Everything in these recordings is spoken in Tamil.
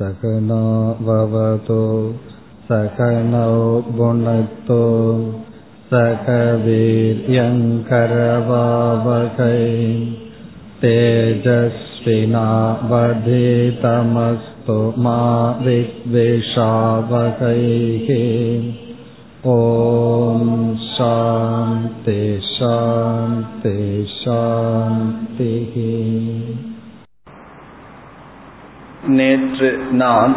सकनाववतो सकनौ भुनक्तो सकवीर्यङ्करवावकै तेजस्विनावधितमस्तु मा विद्वेषावकैः ॐ शान्ति शान्ति शान्तिः நேற்று நாம்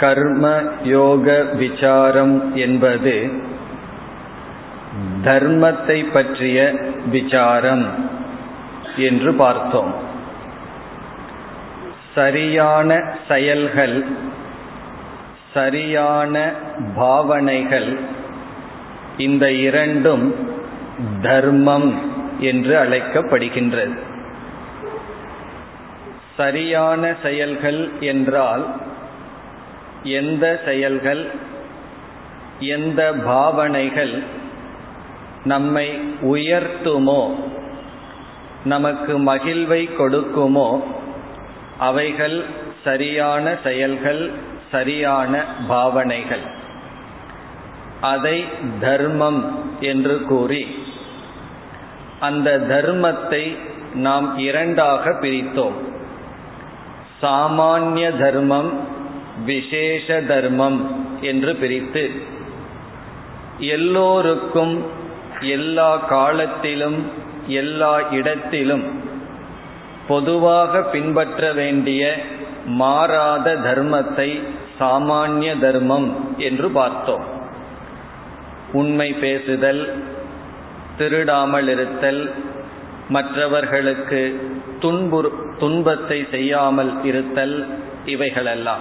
கர்ம யோக விசாரம் என்பது தர்மத்தை பற்றிய விசாரம் என்று பார்த்தோம். சரியான செயல்கள் சரியான பாவனைகள் இந்த இரண்டும் தர்மம் என்று அழைக்கப்படுகின்றது. சரியான செயல்கள் என்றால் எந்த செயல்கள் எந்த பாவனைகள் நம்மை உயர்த்துமோ நமக்கு மகிழ்வை கொடுக்குமோ அவைகள் சரியான செயல்கள் சரியான பாவனைகள். அதை தர்மம் என்று கூறி அந்த தர்மத்தை நாம் இரண்டாக பிரித்தோம். சாமானிய தர்மம் விசேஷ தர்மம் என்று பிரித்து எல்லோருக்கும் எல்லா காலத்திலும் எல்லா இடத்திலும் பொதுவாக பின்பற்ற வேண்டிய மாறாத தர்மத்தை சாமானிய தர்மம் என்று பார்த்தோம். உண்மை பேசுதல் திருடாமல் இருத்தல் மற்றவர்களுக்கு துன்புறு துன்பத்தை செய்யாமல் இருத்தல் இவைகளெல்லாம்.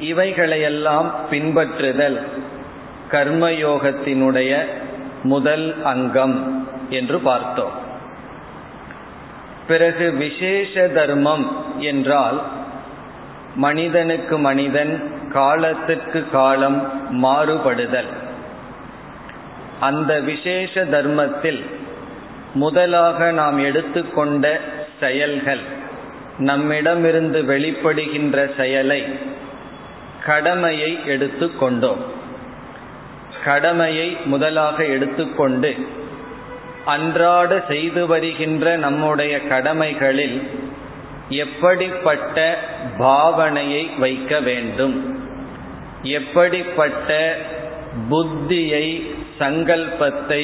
இவைகளையெல்லாம் பின்பற்றுதல் கர்மயோகத்தினுடைய முதல் அங்கம் என்று பார்த்தோம். பிறகு விசேஷ தர்மம் என்றால் மனிதனுக்கு மனிதன் காலத்திற்கு காலம் மாறுபடுதல். அந்த விசேஷ தர்மத்தில் முதலாக நாம் எடுத்துக்கொண்ட செயல்கள் நம்மிடமிருந்து வெளிப்படுகின்ற செயலை கடமையை எடுத்துக்கொண்டோம். கடமையை முதலாக எடுத்துக்கொண்டு அன்றாட செய்து வருகின்ற நம்முடைய கடமைகளில் எப்படிப்பட்ட பாவனையை வைக்க வேண்டும்? எப்படிப்பட்ட புத்தியை சங்கல்பத்தை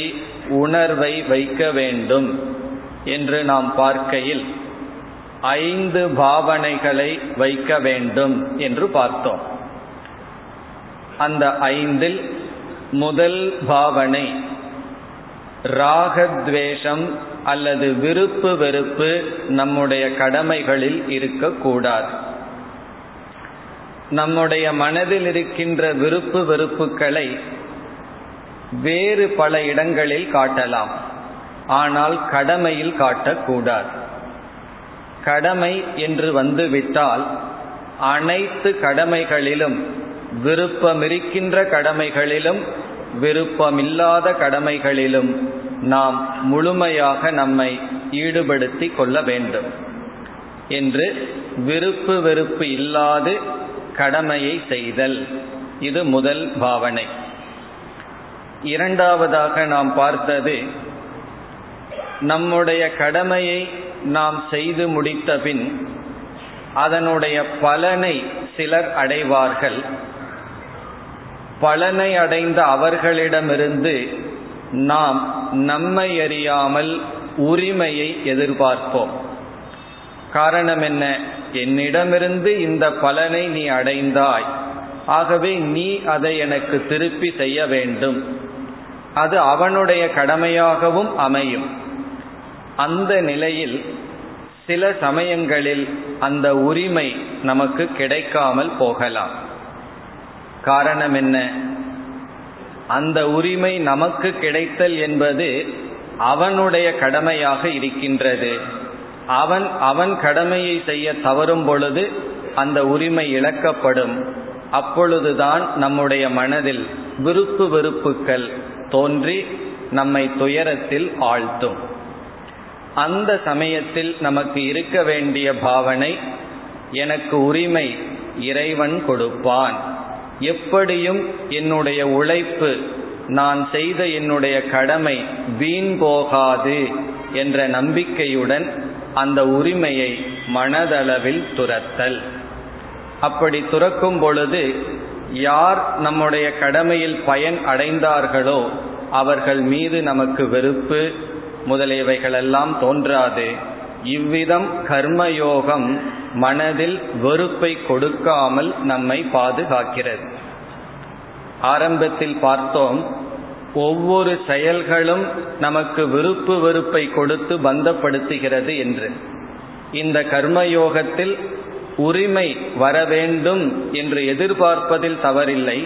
உணர்வை வைக்க வேண்டும் என்று நாம் பார்க்கையில் ஐந்து பாவனைகளை வைக்க வேண்டும் என்று பார்த்தோம். அந்த ஐந்தில் முதல் பாவனை ராகத்வேஷம் அல்லது விருப்பு வெறுப்பு நம்முடைய கடமைகளில் இருக்கக்கூடாது. நம்முடைய மனதில் இருக்கின்ற விருப்பு வெறுப்புகளை வேறு பல இடங்களில் காட்டலாம். ஆனால் கடமையில் காட்டக்கூடாது. கடமை என்று வந்துவிட்டால் அனைத்து கடமைகளிலும் விருப்பமிருக்கின்ற கடமைகளிலும் விருப்பமில்லாத கடமைகளிலும் நாம் முழுமையாக நம்மை ஈடுபடுத்தி கொள்ள வேண்டும் என்று விருப்பு வெறுப்பு இல்லாது கடமையை செய்தல். இது முதல் பாவனை. இரண்டாவதாக நாம் பார்த்தது நம்முடைய கடமையை நாம் செய்து முடித்தபின் அதனுடைய பலனை சிலர் அடைவார்கள். பலனை அடைந்த அவர்களிடமிருந்து நாம் நம்மை அறியாமல் உரிமையை எதிர்பார்ப்போம். காரணம் என்ன? என்னிடமிருந்து இந்த பலனை நீ அடைந்தாய். ஆகவே நீ அதை எனக்கு திருப்பி செய்ய வேண்டும். அது அவனுடைய கடமையாகவும் அமையும். அந்த நிலையில் சில சமயங்களில் அந்த உரிமை நமக்கு கிடைக்காமல் போகலாம். காரணம் என்ன? அந்த உரிமை நமக்கு கிடைத்தல் என்பது அவனுடைய கடமையாக இருக்கின்றது. அவன் அவன் கடமையை செய்ய தவறும் பொழுது அந்த உரிமை இழக்கப்படும். அப்பொழுதுதான் நம்முடைய மனதில் விருப்பு வெறுப்புக்கள் தோன்றி நம்மை துயரத்தில் ஆழ்த்தும். அந்த சமயத்தில் நமக்கு இருக்க வேண்டிய பாவனை எனக்கு உரிமை இறைவன் கொடுப்பான். எப்படியும் என்னுடைய உழைப்பு நான் செய்த என்னுடைய கடமை வீண் போகாது என்ற நம்பிக்கையுடன் அந்த உரிமையை மனதளவில் துரத்தல். அப்படி துறக்கும் பொழுது யார் நம்முடைய கடமையில் பயன் அடைந்தார்களோ அவர்கள் மீது நமக்கு வெறுப்பு முதலியவைகளெல்லாம் தோன்றாது. இவ்விதம் கர்மயோகம் மனதில் வெறுப்பை கொடுக்காமல் நம்மை பாதுகாக்கிறது. ஆரம்பத்தில் பார்த்தோம் ஒவ்வொரு செயல்களும் நமக்கு விருப்பு வெறுப்பை கொடுத்து பந்தப்படுத்துகிறது என்று. இந்த கர்மயோகத்தில் உரிமை வர வேண்டும் என்று எதிர்பார்ப்பதில் தவறில்லை.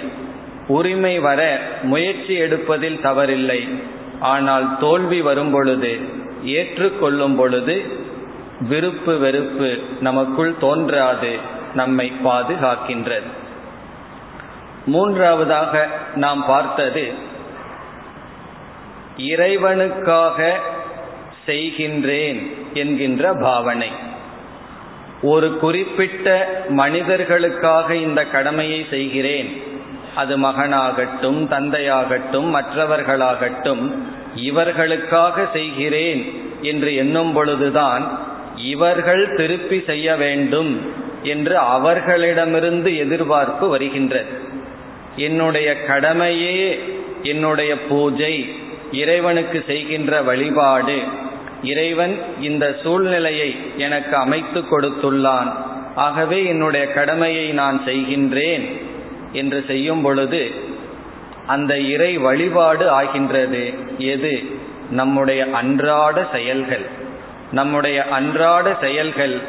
உரிமை வர முயற்சி எடுப்பதில் தவறில்லை. ஆனால் தோல்வி வரும் பொழுது ஏற்றுக்கொள்ளும் பொழுது விருப்பு வெறுப்பு நமக்குள் தோன்றாது நம்மை பாதுகாக்கின்றது. மூன்றாவதாக நாம் பார்த்தது இறைவனுக்காக செய்கின்றேன் என்கின்ற பாவனை. ஒரு குறிப்பிட்ட மனிதர்களுக்காக இந்த கடமையை செய்கிறேன். அது மகனாகட்டும் தந்தையாகட்டும் மற்றவர்களாகட்டும் இவர்களுக்காக செய்கிறேன் என்று எண்ணும் பொழுதுதான் இவர்கள் திருப்பி செய்ய வேண்டும் என்று அவர்களிடமிருந்து எதிர்பார்ப்பு வருகின்றது. என்னுடைய கடமையே என்னுடைய பூஜை இறைவனுக்கு செய்கின்ற வழிபாடு இறைவன் இந்த சூழ்நிலையை எனக்கு அமைத்து கொடுத்துள்ளான். ஆகவே என்னுடைய கடமையை நான் செய்கின்றேன் என்று செய்யும் பொழுது அந்த இறை வழிபாடு ஆகின்றது. எது? நம்முடைய அன்றாட செயல்கள். நம்முடைய அன்றாட செயல்கள்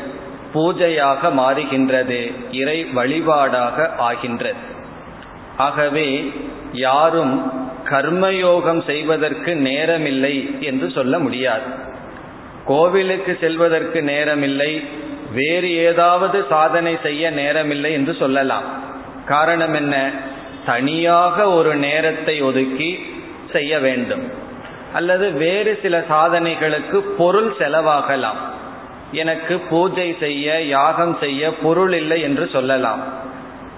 பூஜையாக மாறுகின்றது. இறை வழிபாடாக ஆகின்றது. ஆகவே யாரும் கர்மயோகம் செய்வதற்கு நேரமில்லை என்று சொல்ல முடியாது. கோவிலுக்கு செல்வதற்கு நேரமில்லை வேறு ஏதாவது சாதனை செய்ய நேரமில்லை என்று சொல்லலாம். காரணம் என்ன? தனியாக ஒரு நேரத்தை ஒதுக்கி செய்ய வேண்டும். அல்லது வேறு சில சாதனைகளுக்கு பொருள் செலவாகலாம். எனக்கு பூஜை செய்ய யாகம் செய்ய பொருள் இல்லை என்று சொல்லலாம்.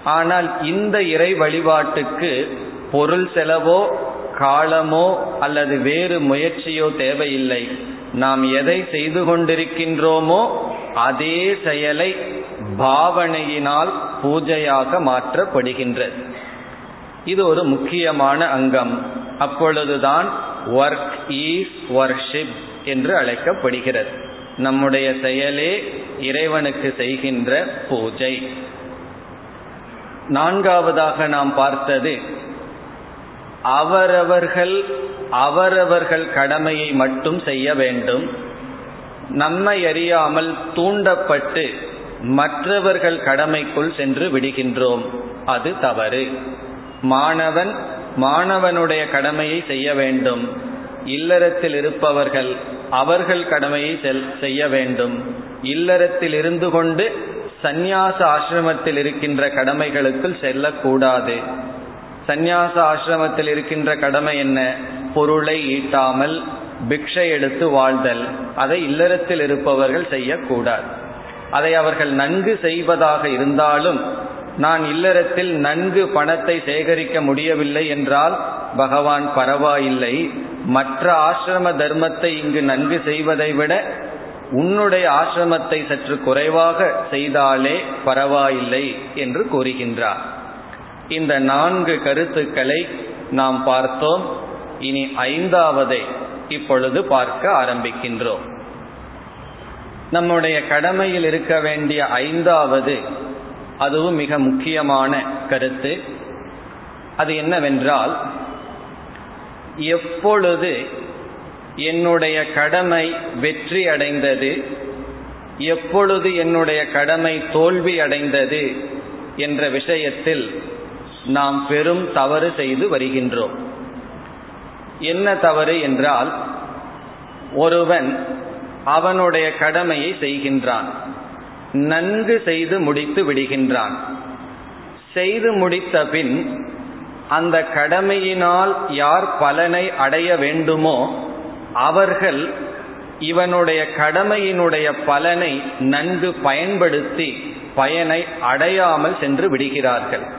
ஆனால் இந்த இறை வழிபாட்டுக்கு பொருள் செலவோ காலமோ அல்லது வேறு முயற்சியோ தேவையில்லை. நாம் எதை செய்து கொண்டிருக்கின்றோமோ அதே செயலை பாவனையினால் பூஜையாக மாற்றப்படுகின்றது. இது ஒரு முக்கியமான அங்கம். அப்பொழுதுதான் ஒர்க் ஈஸ் ஒர்க்ஷிப் என்று அழைக்கப்படுகிறது. நம்முடைய செயலே இறைவனுக்கு செய்கின்ற பூஜை. நான்காவதாக நாம் பார்த்தது அவரவர்கள் அவரவர்கள் கடமையை மட்டும் செய்ய வேண்டும். நம்மை அறியாமல் தூண்டப்பட்டு மற்றவர்கள் கடமைக்குள் சென்று விடுகின்றோம். அது தவறு. மாணவன் மாணவனுடைய கடமையை செய்ய வேண்டும். இல்லறத்தில் இருப்பவர்கள் அவர்கள் கடமையை செய்ய வேண்டும். இல்லறத்தில் இருந்து கொண்டு சந்நியாச ஆசிரமத்தில் இருக்கின்ற கடமைகளுக்குள் செல்லக்கூடாது. சந்நியாச ஆசிரமத்தில் இருக்கின்ற கடமை என்ன? பொருளை ஈட்டாமல் பிக்ஷை எடுத்து வாழ்தல். அதை இல்லறத்தில் இருப்பவர்கள் செய்யக்கூடாது. அதை அவர்கள் நன்கு செய்வதாக இருந்தாலும் நான் இல்லறத்தில் நன்கு பணத்தை சேகரிக்க முடியவில்லை என்றால் பகவான் பரவாயில்லை. மற்ற ஆசிரம தர்மத்தை இங்கு நன்கு செய்வதை விட உன்னுடைய ஆசிரமத்தை சற்று குறைவாக செய்தாலே பரவாயில்லை என்று கூறுகின்றார். இந்த நான்கு கருத்துக்களை நாம் பார்த்தோம். இனி ஐந்தாவதை இப்பொழுது பார்க்க ஆரம்பிக்கின்றோம். நம்முடைய கடமையில் இருக்க வேண்டிய ஐந்தாவது அதுவும் மிக முக்கியமான கருத்து. அது என்னவென்றால் எப்பொழுது என்னுடைய கடமை வெற்றி அடைந்தது எப்பொழுது என்னுடைய கடமை தோல்வி அடைந்தது என்ற விஷயத்தில் நாம் பெரும் தவறு செய்து வருகின்றோம். என்ன தவறு என்றால் ஒருவன் அவனுடைய கடமையை செய்கின்றான். நன்கு செய்து முடித்து விடுகின்றான். செய்து முடித்த பின் அந்த கடமையினால் யார் பலனை அடைய வேண்டுமோ அவர்கள் இவனுடைய கடமையினுடைய பலனை நன்கு பயன்படுத்தி பயனை அடையாமல் சென்று விடுகிறார்கள்.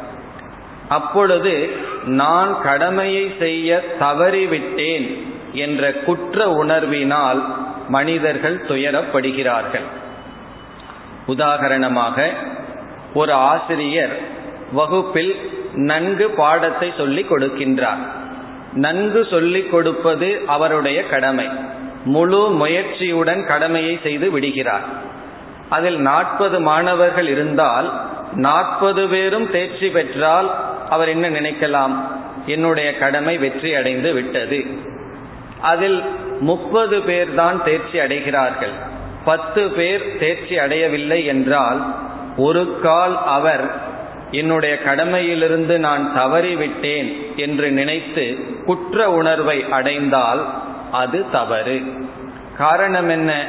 அப்பொழுது நான் கடமையை செய்ய தவறிவிட்டேன் என்ற குற்ற உணர்வினால் மனிதர்கள் துயரப்படுகிறார்கள். உதாகரணமாக ஒரு ஆசிரியர் வகுப்பில் நன்கு பாடத்தை சொல்லிக் கொடுக்கின்றார். நன்கு சொல்லிக் கொடுப்பது அவருடைய கடமை. முழு முயற்சியுடன் கடமையை செய்து விடுகிறார். அதில் நாற்பது மாணவர்கள் இருந்தால் நாற்பது பேரும் தேர்ச்சி பெற்றால் அவர் என்ன நினைக்கலாம்? என்னுடைய கடமை வெற்றி அடைந்து விட்டது. அதில் முப்பது பேர் தான் தேர்ச்சி அடைகிறார்கள். பத்து பேர் தேர்ச்சி அடையவில்லை என்றால் ஒரு கால் அவர் என்னுடைய கடமையிலிருந்து நான் தவறிவிட்டேன் என்று நினைத்து குற்ற உணர்வை அடைந்தால் அது தவறு. காரணம் என்ன?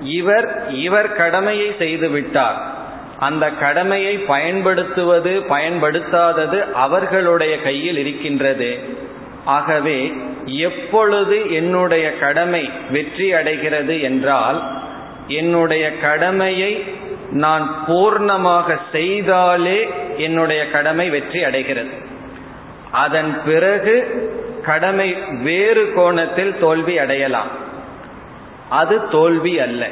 இவர் இவர் கடமையை செய்துவிட்டார் அந்த கடமையை பயன்படுத்துவது பயன்படுத்தாதது அவர்களுடைய கையில் இருக்கின்றது. ஆகவே எப்பொழுது என்னுடைய கடமை வெற்றி அடைகிறது என்றால் என்னுடைய கடமையை நான் பூர்ணமாக செய்தாலே என்னுடைய கடமை வெற்றி அடைகிறது. அதன் பிறகு கடமை வேறு கோணத்தில் தோல்வி அடையலாம். அது தோல்வி அல்ல.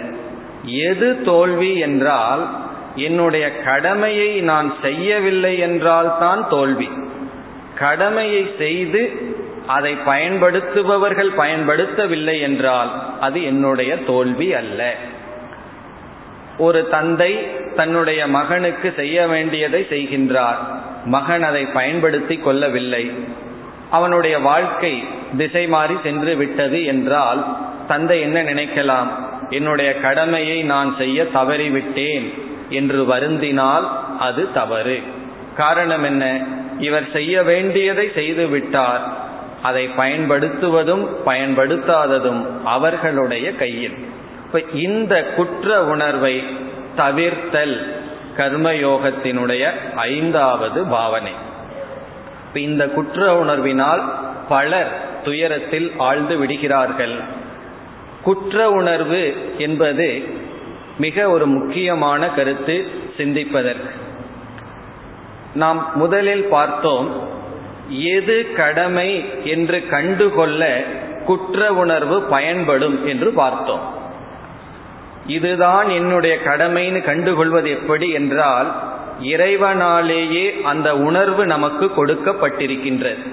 எது தோல்வி என்றால் என்னுடைய கடமையை நான் செய்யவில்லை என்றால் தான் தோல்வி. கடமையை செய்து அதை பயன்படுத்துபவர்கள் பயன்படுத்தவில்லை என்றால் அது என்னுடைய தோல்வி அல்ல. ஒரு தந்தை தன்னுடைய மகனுக்கு செய்ய வேண்டியதை செய்கின்றார். மகன் அதை பயன்படுத்தி கொள்ளவில்லை. அவனுடைய வாழ்க்கை திசை மாறி சென்று விட்டது என்றால் தந்தை என்ன நினைக்கலாம்? என்னுடைய கடமையை நான் செய்ய தவறிவிட்டேன். என்று வருந்தினால் அது தவறு. காரணம் என்ன? இவர் செய்ய வேண்டியதை செய்துவிட்டார் அதை பயன்படுத்துவதும் பயன்படுத்தாததும் அவர்களுடைய கையில். இப்ப இந்த குற்ற உணர்வை தவிர்த்தல் கர்மயோகத்தினுடைய ஐந்தாவது பாவனை. இந்த குற்ற உணர்வினால் பலர் துயரத்தில் ஆழ்ந்து விடுகிறார்கள். குற்ற உணர்வு என்பது மிக ஒரு முக்கியமான கருத்து சிந்திப்பதற்கு. நாம் முதலில் பார்த்தோம் எது கடமை என்று கண்டுகொள்ள குற்ற உணர்வு பயன்படும் என்று பார்த்தோம். இதுதான் என்னுடைய கடமைன்னு கண்டுகொள்வது எப்படி என்றால் இறைவனாலேயே அந்த உணர்வு நமக்கு கொடுக்கப்பட்டிருக்கின்றது.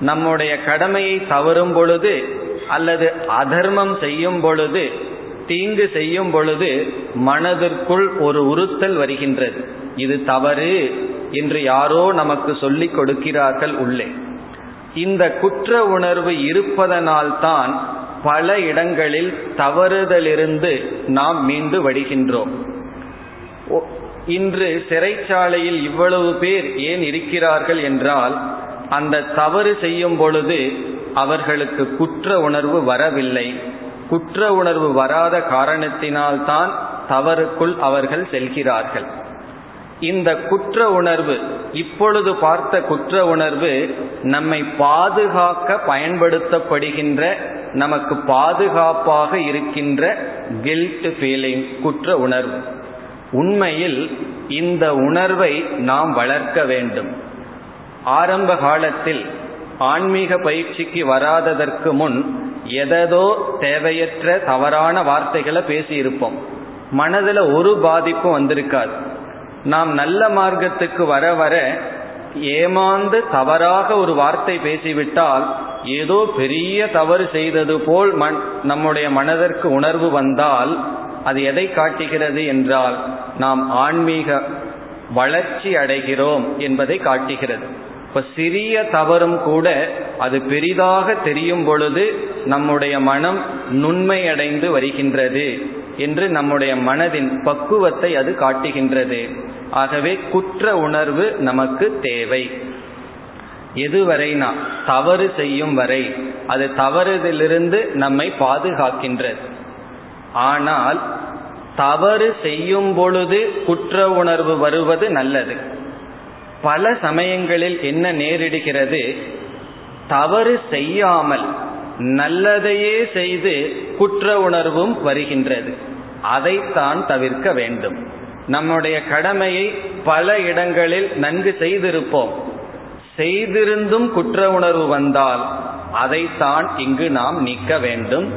நம்முடைய கடமையை தவறும் பொழுது அல்லது அதர்மம் செய்யும் பொழுது தீங்கு செய்யும் பொழுது மனதிற்குள் ஒரு உறுத்தல் வருகின்றது. இது தவறு என்று யாரோ நமக்கு சொல்லிக் கொடுக்கிறார்கள் உள்ளே. இந்த குற்ற உணர்வு இருப்பதனால்தான் பல இடங்களில் தவறுதலிருந்து நாம் மீண்டு வடிகின்றோம். இன்று சிறைச்சாலையில் இவ்வளவு பேர் ஏன் இருக்கிறார்கள் என்றால் அந்த தவறு செய்யும் பொழுது அவர்களுக்கு குற்ற உணர்வு வரவில்லை. குற்ற உணர்வு வராத காரணத்தினால்தான் தவறுக்குள் அவர்கள் செல்கிறார்கள். இந்த குற்ற உணர்வு இப்பொழுது பார்த்த குற்ற உணர்வு நம்மை பாதுகாக்க பயன்படுத்தப்படுகின்ற நமக்கு பாதுகாப்பாக இருக்கின்ற கில்ட் ஃபீலிங் குற்ற உணர்வு. உண்மையில் இந்த உணர்வை நாம் வளர்க்க வேண்டும். ஆரம்ப காலத்தில் ஆன்மீக பயிற்சிக்கு வராததற்கு முன் எததோ தேவையற்ற தவறான வார்த்தைகளை பேசியிருப்போம். மனதில் ஒரு பாதிப்பும் வந்திருக்காது. நாம் நல்ல மார்க்கத்துக்கு வர வர ஏமாந்து தவறாக ஒரு வார்த்தை பேசிவிட்டால் ஏதோ பெரிய தவறு செய்தது போல் மண் நம்முடைய மனதிற்கு உணர்வு வந்தால் அது எதை காட்டுகிறது என்றால் நாம் ஆன்மீக வளர்ச்சி அடைகிறோம் என்பதை காட்டுகிறது. இப்ப சிறிய தவறும் கூட அது பெரிதாக தெரியும் பொழுது நம்முடைய மனம் நுண்மையடைந்து வருகின்றது என்று நம்முடைய மனதின் பக்குவத்தை அது காட்டுகின்றது. ஆகவே குற்ற உணர்வு நமக்கு தேவை. எதுவரைனா தவறு செய்யும் வரை அது தவறுதிலிருந்து நம்மை பாதுகாக்கின்றது. ஆனால் தவறு செய்யும் பொழுது குற்ற உணர்வு வருவது நல்லது. பல சமயங்களில் என்ன நேரிடுகிறது? தவறு செய்யாமல் நல்லதையே செய்து குற்ற உணர்வும் வருகின்றது. அதைத்தான் தவிர்க்க வேண்டும். நம்முடைய கடமையை பல இடங்களில் நன்கு செய்திருப்போம். செய்திருந்தும் குற்ற உணர்வு வந்தால் அதைத்தான் இங்கு நாம் நீக்க வேண்டும்.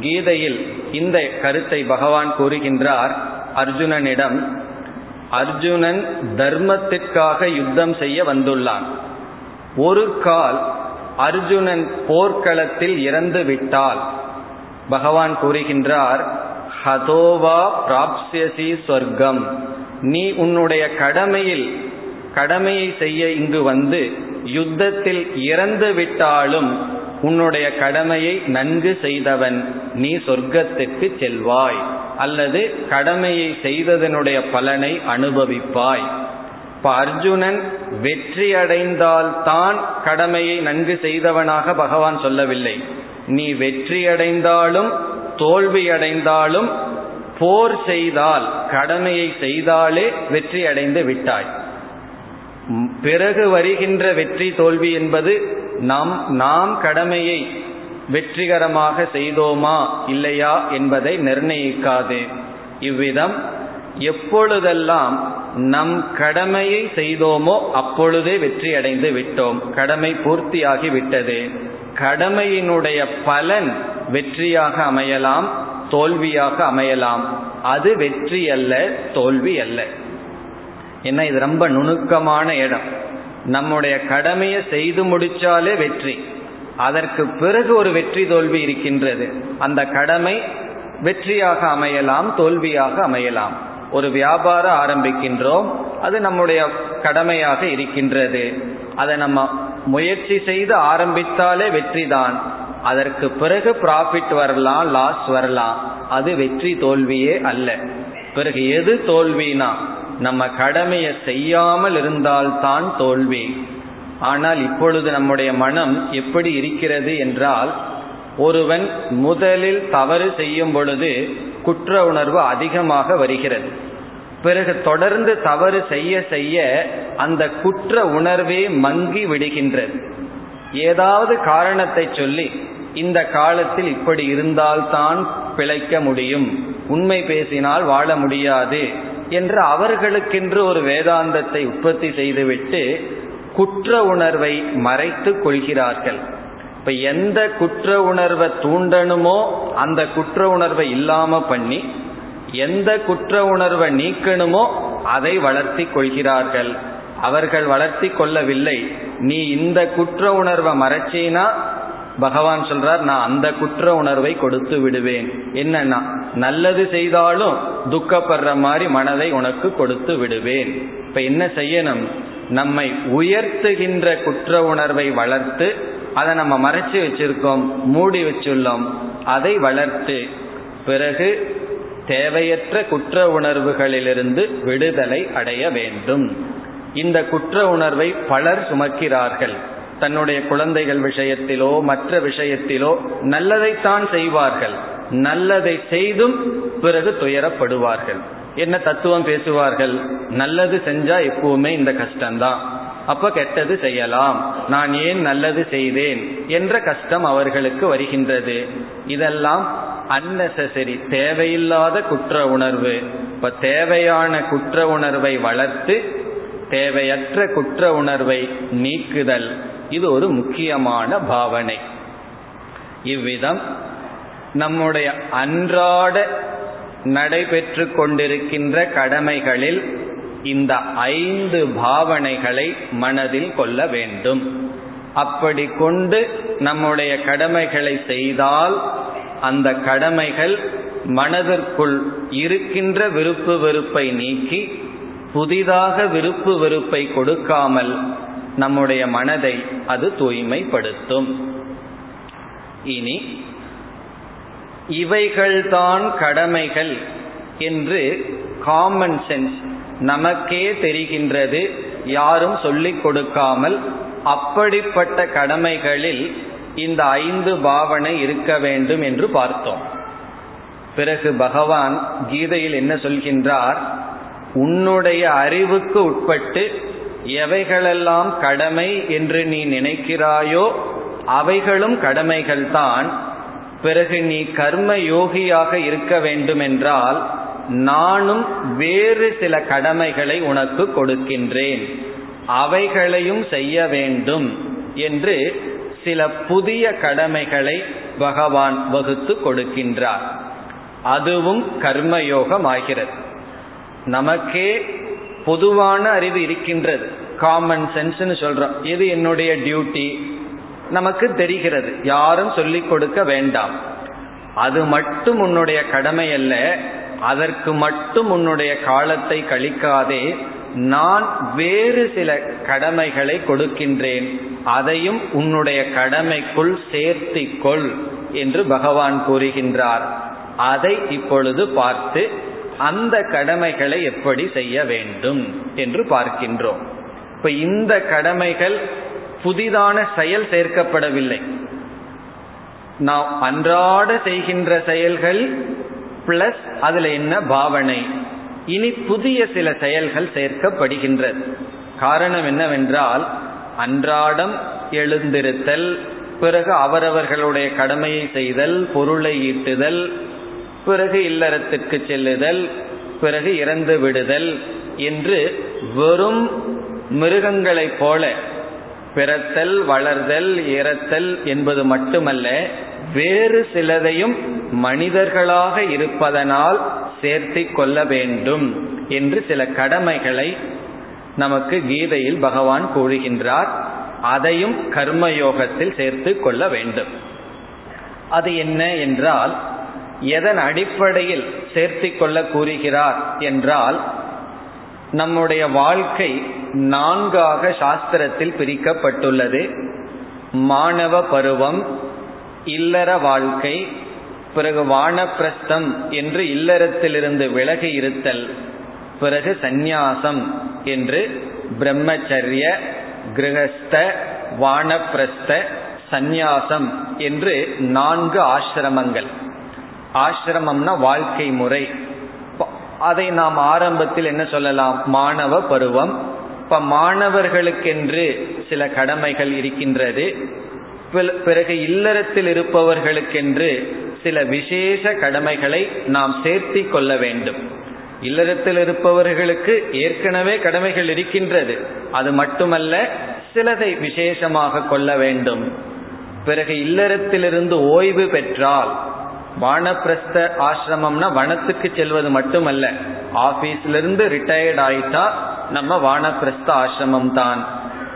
கீதையில் இந்த கருத்தை பகவான் கூறுகின்றார் அர்ஜுனனிடம் அர்ஜுனன் தர்மத்திற்காக யுத்தம் செய்ய வந்துள்ளான். ஒரு கால் அர்ஜுனன் போர்க்களத்தில் இறந்து விட்டால். பகவான் கூறுகின்றார் ஹதோவா பிராப்சியசி சொர்க்கம் நீ உன்னுடைய கடமையில் கடமையை செய்ய இங்கு வந்து யுத்தத்தில் இறந்து விட்டாலும் உன்னுடைய கடமையை நன்கு செய்தவன் நீ சொர்க்கத்திற்கு செல்வாய். அல்லது கடமையை செய்ததனுடைய பலனை அனுபவிப்பாய். இப்ப அர்ஜுனன் வெற்றி அடைந்தால்தான் கடமையை நன்கு செய்தவனாக பகவான் சொல்லவில்லை. நீ வெற்றி அடைந்தாலும் தோல்வி அடைந்தாலும் போர் செய்தால் கடமையை செய்தாலே வெற்றி அடைந்து விட்டாய். பிறகு வருகின்ற வெற்றி தோல்வி என்பது நாம் நாம் கடமையை வெற்றிகரமாக செய்தோமா இல்லையா என்பதை நிர்ணயிக்காது. இவ்விதம் எப்பொழுதெல்லாம் நம் கடமையை செய்தோமோ அப்பொழுதே வெற்றி அடைந்து விட்டோம். கடமை பூர்த்தியாகி விட்டது. கடமையினுடைய பலன் வெற்றியாக அமையலாம் தோல்வியாக அமையலாம். அது வெற்றி அல்ல தோல்வி அல்ல. ஏன்னா இது ரொம்ப நுணுக்கமான இடம். நம்முடைய கடமையை செய்து முடிச்சாலே வெற்றி. அதற்கு பிறகு ஒரு வெற்றி தோல்வி இருக்கின்றது. அந்த கடமை வெற்றியாக அமையலாம் தோல்வியாக அமையலாம். ஒரு வியாபாரம் ஆரம்பிக்கின்றோம் அது நம்முடைய கடமையாக இருக்கின்றது. அதை நம்ம முயற்சி செய்து ஆரம்பித்தாலே வெற்றி தான் அதற்கு பிறகு ப்ராஃபிட் வரலாம் லாஸ் வரலாம். அது வெற்றி தோல்வியே அல்ல. பிறகு எது தோல்வினா நம்ம கடமையை செய்யாமல் இருந்தால்தான் தோல்வி. ஆனால் இப்பொழுது நம்முடைய மனம் எப்படி இருக்கிறது என்றால் ஒருவன் முதலில் தவறு செய்யும் பொழுது குற்ற உணர்வு அதிகமாக வருகிறது. பிறகு தொடர்ந்து தவறு செய்ய செய்ய அந்த குற்ற உணர்வே மங்கி விடுகின்றது. ஏதாவது காரணத்தை சொல்லி இந்த காலத்தில் இப்படி இருந்தால்தான் பிழைக்க முடியும் உண்மை பேசினால் வாழ முடியாது என்று அவர்களுக்கென்று ஒரு வேதாந்தத்தை உற்பத்தி செய்துவிட்டு குற்ற உணர்வை மறைத்து கொள்கிறார்கள். இப்ப எந்த குற்ற உணர்வை தூண்டணுமோ அந்த குற்ற உணர்வை இல்லாம பண்ணி எந்த குற்ற உணர்வை நீக்கணுமோ அதை வளர்த்தி கொள்கிறார்கள். அவர்கள் வளர்த்தி கொள்ளவில்லை. நீ இந்த குற்ற உணர்வை மறைச்சினா? பகவான் சொல்றார் நான் அந்த குற்ற உணர்வை கொடுத்து விடுவேன். என்னன்னா நல்லது செய்தாலும் துக்கப்படுற மாதிரி மனதை உனக்கு கொடுத்து விடுவேன். இப்ப என்ன செய்யணும்? நம்மை உயர்த்துகின்ற குற்ற உணர்வை வளர்த்து அதை நம்ம மறைச்சு வச்சிருக்கோம் மூடி வச்சுள்ளோம் அதை வளர்த்து பிறகு தேவையற்ற குற்ற உணர்வுகளிலிருந்து விடுதலை அடைய வேண்டும். இந்த குற்ற உணர்வை பலர் சுமக்கிறார்கள். தன்னுடைய குழந்தைகள் விஷயத்திலோ மற்ற விஷயத்திலோ நல்லதைத்தான் செய்வார்கள். நல்லதை செய்தும் பிறகு துயரப்படுவார்கள். என்ன தத்துவம் பேசுவார்கள்? நல்லது செஞ்சா எப்பவுமே இந்த கஷ்டம்தான். அப்ப கெட்டது செய்யலாம். நான் ஏன் நல்லது செய்தேன் என்ற கஷ்டம் அவர்களுக்கு வருகின்றது. இதெல்லாம் அன்னெசரி தேவையில்லாத குற்ற உணர்வு. இப்ப தேவையான குற்ற உணர்வை வளர்த்து தேவையற்ற குற்ற உணர்வை நீக்குதல். இது ஒரு முக்கியமான பாவனை. இவ்விதம் நம்முடைய அன்றாட நடைபெற்று கொண்டிருக்கின்ற கடமைகளில் இந்த ஐந்து பாவனைகளை மனதில் கொள்ள வேண்டும். அப்படி கொண்டு நம்முடைய கடமைகளை செய்தால் அந்த கடமைகள் மனதிற்குள் இருக்கின்ற விருப்பு வெறுப்பை நீக்கி புதிதாக விருப்பு வெறுப்பை கொடுக்காமல் நம்முடைய மனதை அது தூய்மைப்படுத்தும். இனி இவைகள்தான் கடமைகள் என்று காமன் சென்ஸ் நமக்கே தெரிகின்றது யாரும் சொல்லிக் கொடுக்காமல் அப்படிப்பட்ட கடமைகளில் இந்த ஐந்து பாவனை இருக்க வேண்டும் என்று பார்த்தோம். பிறகு பகவான் கீதையில் என்ன சொல்கின்றார்? உன்னுடைய அறிவுக்கு உட்பட்டு எவைகளெல்லாம் கடமை என்று நீ நினைக்கிறாயோ அவைகளும் கடமைகள்தான். பிறகு நீ கர்ம யோகியாக இருக்க வேண்டும் என்றால் நானும் வேறு சில கடமைகளை உனக்கு கொடுக்கின்றேன். அவைகளையும் செய்ய வேண்டும் என்று சில புதிய கடமைகளை பகவான் வகுத்து கொடுக்கின்றார். அதுவும் கர்மயோகம் ஆகிறது நமக்கே பொதுவான அறிவு இருக்கின்றது. காமன் சென்ஸ்னு சொல்றோம். இது என்னுடைய டியூட்டி நமக்கு தெரிகிறது. யாரும் சொல்லிக் கொடுக்க வேண்டாம். அது மட்டும் உன்னுடைய கடமை அல்ல. அதற்கு மட்டும் உன்னுடைய காலத்தை கழிக்காதே. நான் வேறு சில கடமைகளை கொடுக்கின்றேன். அதையும் உன்னுடைய கடமைக்குள் சேர்த்திக்கொள் என்று பகவான் கூறுகின்றார். அதை இப்பொழுது பார்த்து அந்த கடமைகளை எப்படி செய்ய வேண்டும் என்று பார்க்கின்றோம். இப்ப இந்த கடமைகள் புதிதான செயல் சேர்க்கப்படவில்லை. நாம் அன்றாட செய்கின்ற செயல்கள் பிளஸ் அதுல என்ன பாவனை? இனி புதிய சில செயல்கள் சேர்க்கப்படுகின்றது. காரணம் என்னவென்றால் அன்றாடம் எழுந்திருத்தல் பிறகு அவரவர்களுடைய கடமையை செய்தல் பொருளை ஈட்டுதல் பிறகு இல்லறத்துக்கு செல்லுதல் பிறகு இறந்து விடுதல் என்று வெறும் மிருகங்களைப் போல பிறத்தல் வளர்தல் இறத்தல் என்பது மட்டுமல்ல வேறு சிலதையும் மனிதர்களாக இருப்பதனால் சேர்த்தி கொள்ள வேண்டும் என்று சில கடமைகளை நமக்கு கீதையில் பகவான் கூறுகின்றார். அதையும் கர்மயோகத்தில் சேர்த்து கொள்ள வேண்டும். அது என்ன என்றால் எதன் அடிப்படையில் சேர்த்தி கொள்ள கூறுகிறார் என்றால் நம்முடைய வாழ்க்கை நான்காக சாஸ்திரத்தில் பிரிக்கப்பட்டுள்ளது. மாணவ பருவம் இல்லற வாழ்க்கை பிறகு வானப்பிரஸ்தம் என்று இல்லறத்திலிருந்து விலகி இருத்தல் பிறகு சந்நியாசம் என்று பிரம்மச்சரிய கிரகஸ்த வானப்பிரஸ்த சந்நியாசம் என்று நான்கு ஆசிரமங்கள். ஆசிரமம்னா வாழ்க்கை முறை. அதை நாம் ஆரம்பத்தில் என்ன சொல்லலாம்? மாணவ பருவம். இப்ப மாணவர்களுக்கென்று சில கடமைகள் இருக்கின்றது. பிறகு இல்லறத்தில் இருப்பவர்களுக்கென்று சில விசேஷ கடமைகளை நாம் சேர்த்தி கொள்ள வேண்டும். இல்லறத்தில் இருப்பவர்களுக்கு ஏற்கனவே கடமைகள் இருக்கின்றது. அது மட்டுமல்ல சிலதை விசேஷமாக கொள்ள வேண்டும். பிறகு இல்லறத்திலிருந்து ஓய்வு பெற்றால் வானப்பிரஸ்த ஆசிரமம்னா வனத்துக்கு செல்வது மட்டுமல்ல. ஆபீஸ்ல இருந்து ரிட்டையர்ட் ஆயிட்டா நம்ம வானப்பிரஸ்த ஆசிரமம் தான்.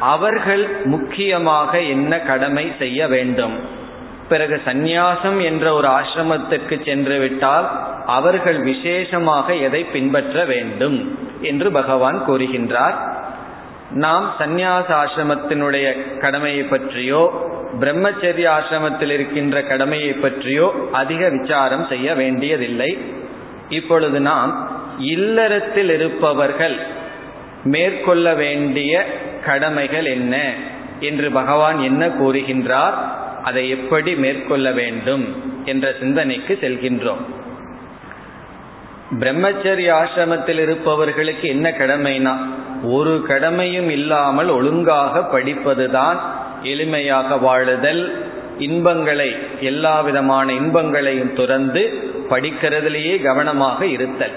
அவர்கள் முக்கியமாக என்ன கடமை செய்ய வேண்டும்? பிறகு சந்நியாசம் என்ற ஒரு ஆசிரமத்திற்கு சென்று விட்டால் அவர்கள் விசேஷமாக எதை பின்பற்ற வேண்டும்? என்று பகவான் கூறுகின்றார். நாம் சந்நியாச ஆசிரமத்தினுடைய கடமையை பற்றியோ பிரம்மச்சரிய ஆசிரமத்தில் இருக்கின்ற கடமையை பற்றியோ அதிக விசாரம் செய்ய வேண்டியதில்லை. இப்பொழுது நாம் இல்லறத்தில் இருப்பவர்கள் மேற்கொள்ள வேண்டிய கடமைகள் என்ன என்று பகவான் என்ன கூறுகின்றார்? அதை எப்படி மேற்கொள்ள வேண்டும் என்ற சிந்தனைக்கு செல்கின்றோம். பிரம்மச்சரிய ஆசிரமத்தில் இருப்பவர்களுக்கு என்ன கடமைனா ஒரு கடமையும் இல்லாமல் ஒழுங்காக படிப்பதுதான் எளிமையாக வாழுதல். இன்பங்களை எல்லா விதமான இன்பங்களையும் துறந்து படிக்கிறதுலேயே கவனமாக இருத்தல்.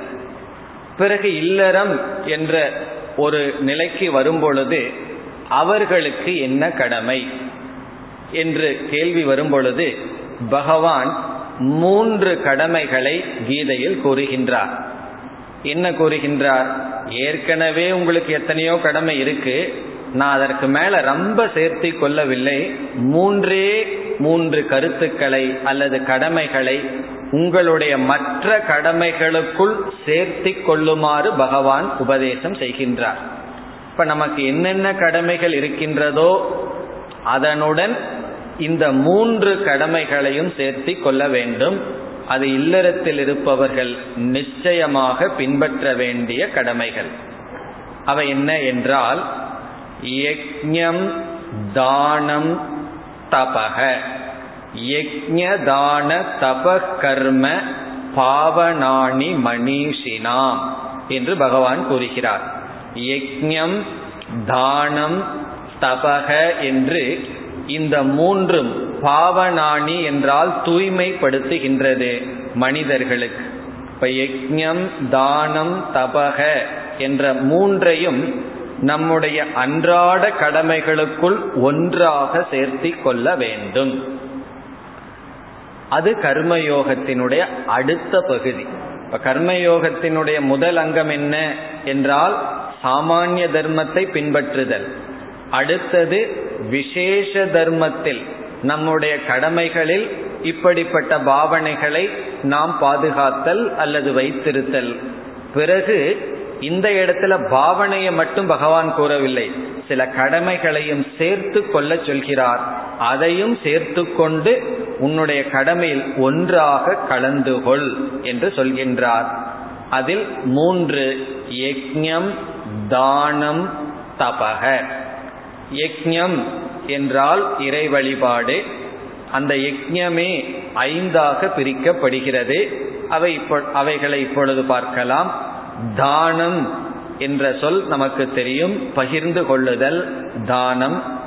பிறகு இல்லறம் என்ற ஒரு நிலைக்கு வரும்பொழுது அவர்களுக்கு என்ன கடமை? என்று கேள்வி வரும்பொழுது பகவான் மூன்று கடமைகளை கீதையில் கூறுகின்றார். என்ன கூறுகின்றார்? ஏற்கனவே உங்களுக்கு எத்தனையோ கடமை இருக்கு. நான் அதற்கு மேல ரொம்ப சேர்த்தி கொள்ளவில்லை. மூன்றே மூன்று கருத்துக்களை அல்லது கடமைகளை உங்களுடைய மற்ற கடமைகளுக்குள் சேர்த்தி கொள்ளுமாறு பகவான் உபதேசம் செய்கின்றார். இப்ப நமக்கு என்னென்ன கடமைகள் இருக்கின்றதோ அதனுடன் இந்த மூன்று கடமைகளையும் சேர்த்தி கொள்ள வேண்டும். அது இல்லறத்தில் இருப்பவர்கள் நிச்சயமாக பின்பற்ற வேண்டிய கடமைகள். அவை என்ன என்றால் யக்ஞம் தானம் தபக யக்ஞ தான தப கர்ம பாவனாணி மணிஷினாம் என்று பகவான் கூறுகிறார். யக்ஞம் தானம் தபக என்று இந்த மூன்றும் பாவனாணி என்றால் தூய்மைப்படுத்துகின்றது மனிதர்களுக்கு. இப்ப யஜ்யம் தானம் தபக என்ற மூன்றையும் நம்முடைய அன்றாட கடமைகளுக்குள் ஒன்றாக சேர்த்தி கொள்ள வேண்டும். அது கர்மயோகத்தினுடைய அடுத்த பகுதி. இப்ப கர்மயோகத்தினுடைய முதல் அங்கம் என்ன என்றால் சாமானிய தர்மத்தை பின்பற்றுதல். அடுத்தது விசேஷ தர்மத்தில் நம்முடைய கடமைகளில் இப்படிப்பட்ட பாவனைகளை நாம் பாதுகாத்தல் அல்லது வைத்திருத்தல். பிறகு இந்த இடத்துல பாவனையை மட்டும் பகவான் கூறவில்லை. சில கடமைகளையும் சேர்த்து கொள்ள சொல்கிறார். அதையும் சேர்த்து கொண்டு உன்னுடைய கடமையில் ஒன்றாக கலந்து கொள் என்று சொல்கின்றார். அதில் மூன்று யஜ்யம் தானம் தபக யக்ஞம் என்றால் இறை வழிபாடு. அந்த யக்ஞமே ஐந்தாக பிரிக்கப்படுகிறது. அவை அவைகளை இப்பொழுது பார்க்கலாம். தானம் என்ற சொல் நமக்கு தெரியும். பகிர்ந்து கொள்ளுதல் தானம்.